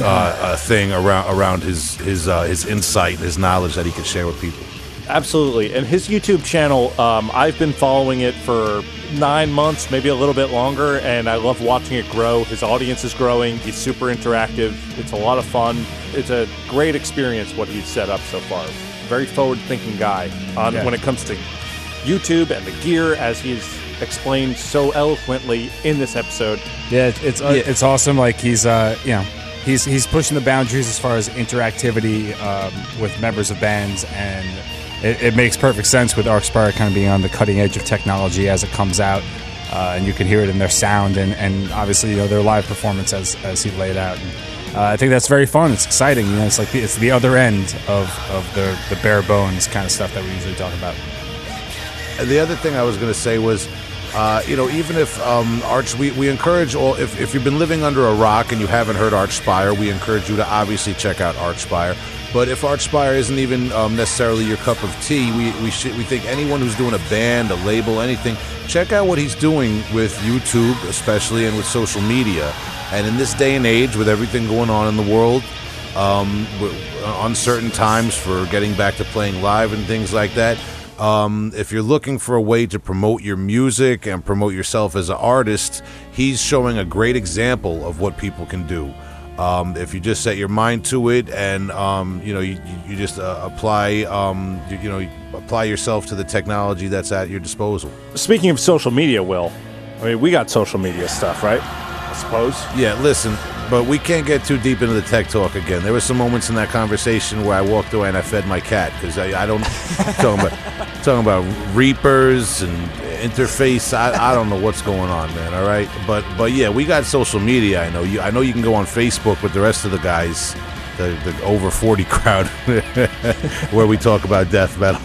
uh, uh, thing around around his his his insight, his knowledge that he could share with people. Absolutely. And his YouTube channel, um, I've been following it for nine months, maybe a little bit longer, and I love watching it grow. His audience is growing. He's super interactive. It's a lot of fun. It's a great experience what he's set up so far. Very forward thinking guy on Yeah. when it comes to YouTube and the gear, as he's explained so eloquently in this episode. Yeah, it's uh, it's awesome. Like he's uh, you know, he's he's pushing the boundaries as far as interactivity um, with members of bands, and it, it makes perfect sense with Archspire kind of being on the cutting edge of technology as it comes out, uh, and you can hear it in their sound and, and obviously you know their live performance as as he laid out. And, uh, I think that's very fun. It's exciting. You know, it's like the, it's the other end of of the the bare bones kind of stuff that we usually talk about. The other thing I was going to say was, uh, you know, even if um, Arch, we, we encourage all, if, if you've been living under a rock and you haven't heard Archspire, we encourage you to obviously check out Archspire. But if Archspire isn't even um, necessarily your cup of tea, we, we, should, we think anyone who's doing a band, a label, anything, check out what he's doing with YouTube, especially, and with social media. And in this day and age, with everything going on in the world, um, uncertain times for getting back to playing live and things like that. Um, if you're looking for a way to promote your music and promote yourself as an artist, he's showing a great example of what people can do. Um, if you just set your mind to it and um, you know you, you- just uh, apply um, you, you know you apply yourself to the technology that's at your disposal. Speaking of social media, Will, I mean, we got social media stuff, right? I suppose. Yeah, listen, but we can't get too deep into the tech talk again. There were some moments in that conversation where I walked away and I fed my cat because I, I don't talking about talking about reapers and interface. I, I don't know what's going on, man. All right, but but yeah, we got social media. I know you. I know you can go on Facebook with the rest of the guys, the the over forty crowd, where we talk about death metal.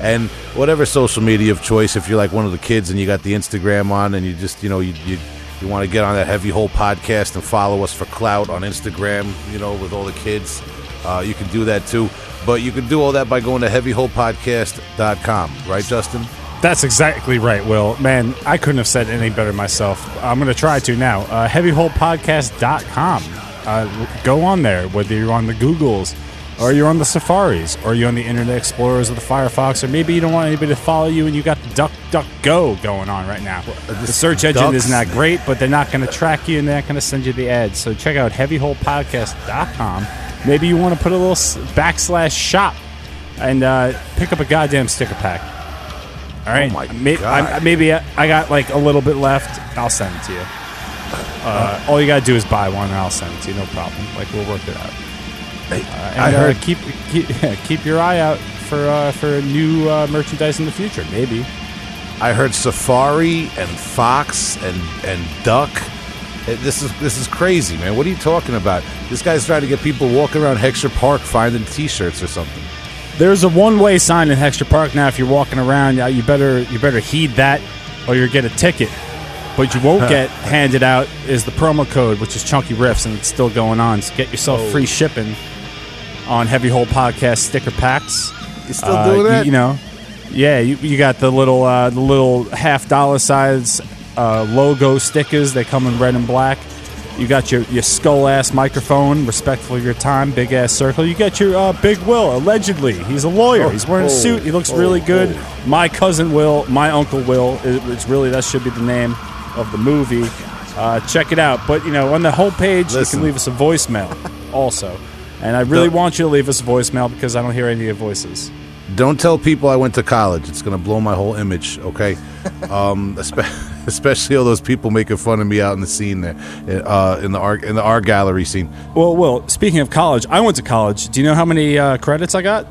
And whatever social media of choice, if you're like one of the kids and you got the Instagram on and you just, you know, you, you you want to get on that Heavy Hole podcast and follow us for clout on Instagram, you know, with all the kids, uh, you can do that too. But you can do all that by going to heavyholepodcast.com, right, Justin? That's exactly right, Will. Man, I couldn't have said any better myself. I'm going to try to now. Uh, HeavyHolePodcast.com. Uh, go on there, whether you're on the Googles, or you're on the Safaris, or you're on the Internet Explorers or the Firefox, or maybe you don't want anybody to follow you and you got the Duck Duck Go going on right now. The search engine ducks? is not great, but they're not going to track you and they're not going to send you the ads. So check out HeavyHolePodcast.com. Maybe you want to put a little backslash shop and uh, pick up a goddamn sticker pack. All right. Oh my May- God. I, maybe I, I got like a little bit left. I'll send it to you. Uh, all you gotta do is buy one, and I'll send it to you. No problem. Like we'll work it out. And, I uh, heard keep keep keep your eye out for uh, for new uh, merchandise in the future. Maybe. I heard Safari and Fox and and Duck. Eh, This is this is crazy, man. What are you talking about? This guy's trying to get people walking around Hexter Park finding T-shirts or something. There's a one-way sign in Hexter Park now. If you're walking around, you better you better heed that, or you'll get a ticket. But you won't get handed out is the promo code, which is Chunky Riffs, and it's still going on. So get yourself Oh. free shipping on Heavy Hole Podcast sticker packs. You still Uh, doing that? You, know, yeah. You, you got the little uh, the little half dollar size uh, logo stickers. They come in red and black. You got your, your skull ass microphone, respectful of your time, big ass circle. You got your uh, Big Will, allegedly. He's a lawyer. He's wearing a oh, suit. He looks oh, really good. oh. My cousin Will, my uncle Will. It's really that should be the name of the movie. Uh, check it out. But you know, on the whole page, you can leave us a voicemail also. And I really Don't- want you to leave us a voicemail because I don't hear any of your voices. Don't tell people I went to college. It's going to blow my whole image, okay? um, espe- especially all those people making fun of me out in the scene there, uh, in the art in the art gallery scene. Well, well. Speaking of college, I went to college. Do you know how many uh, credits I got?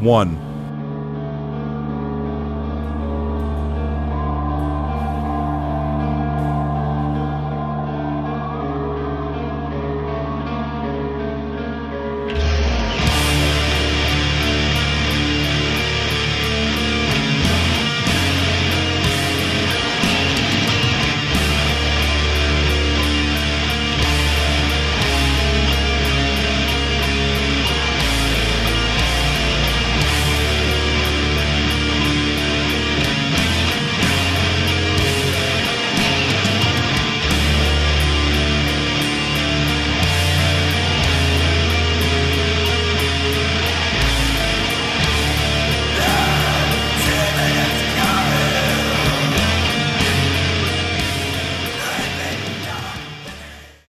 One.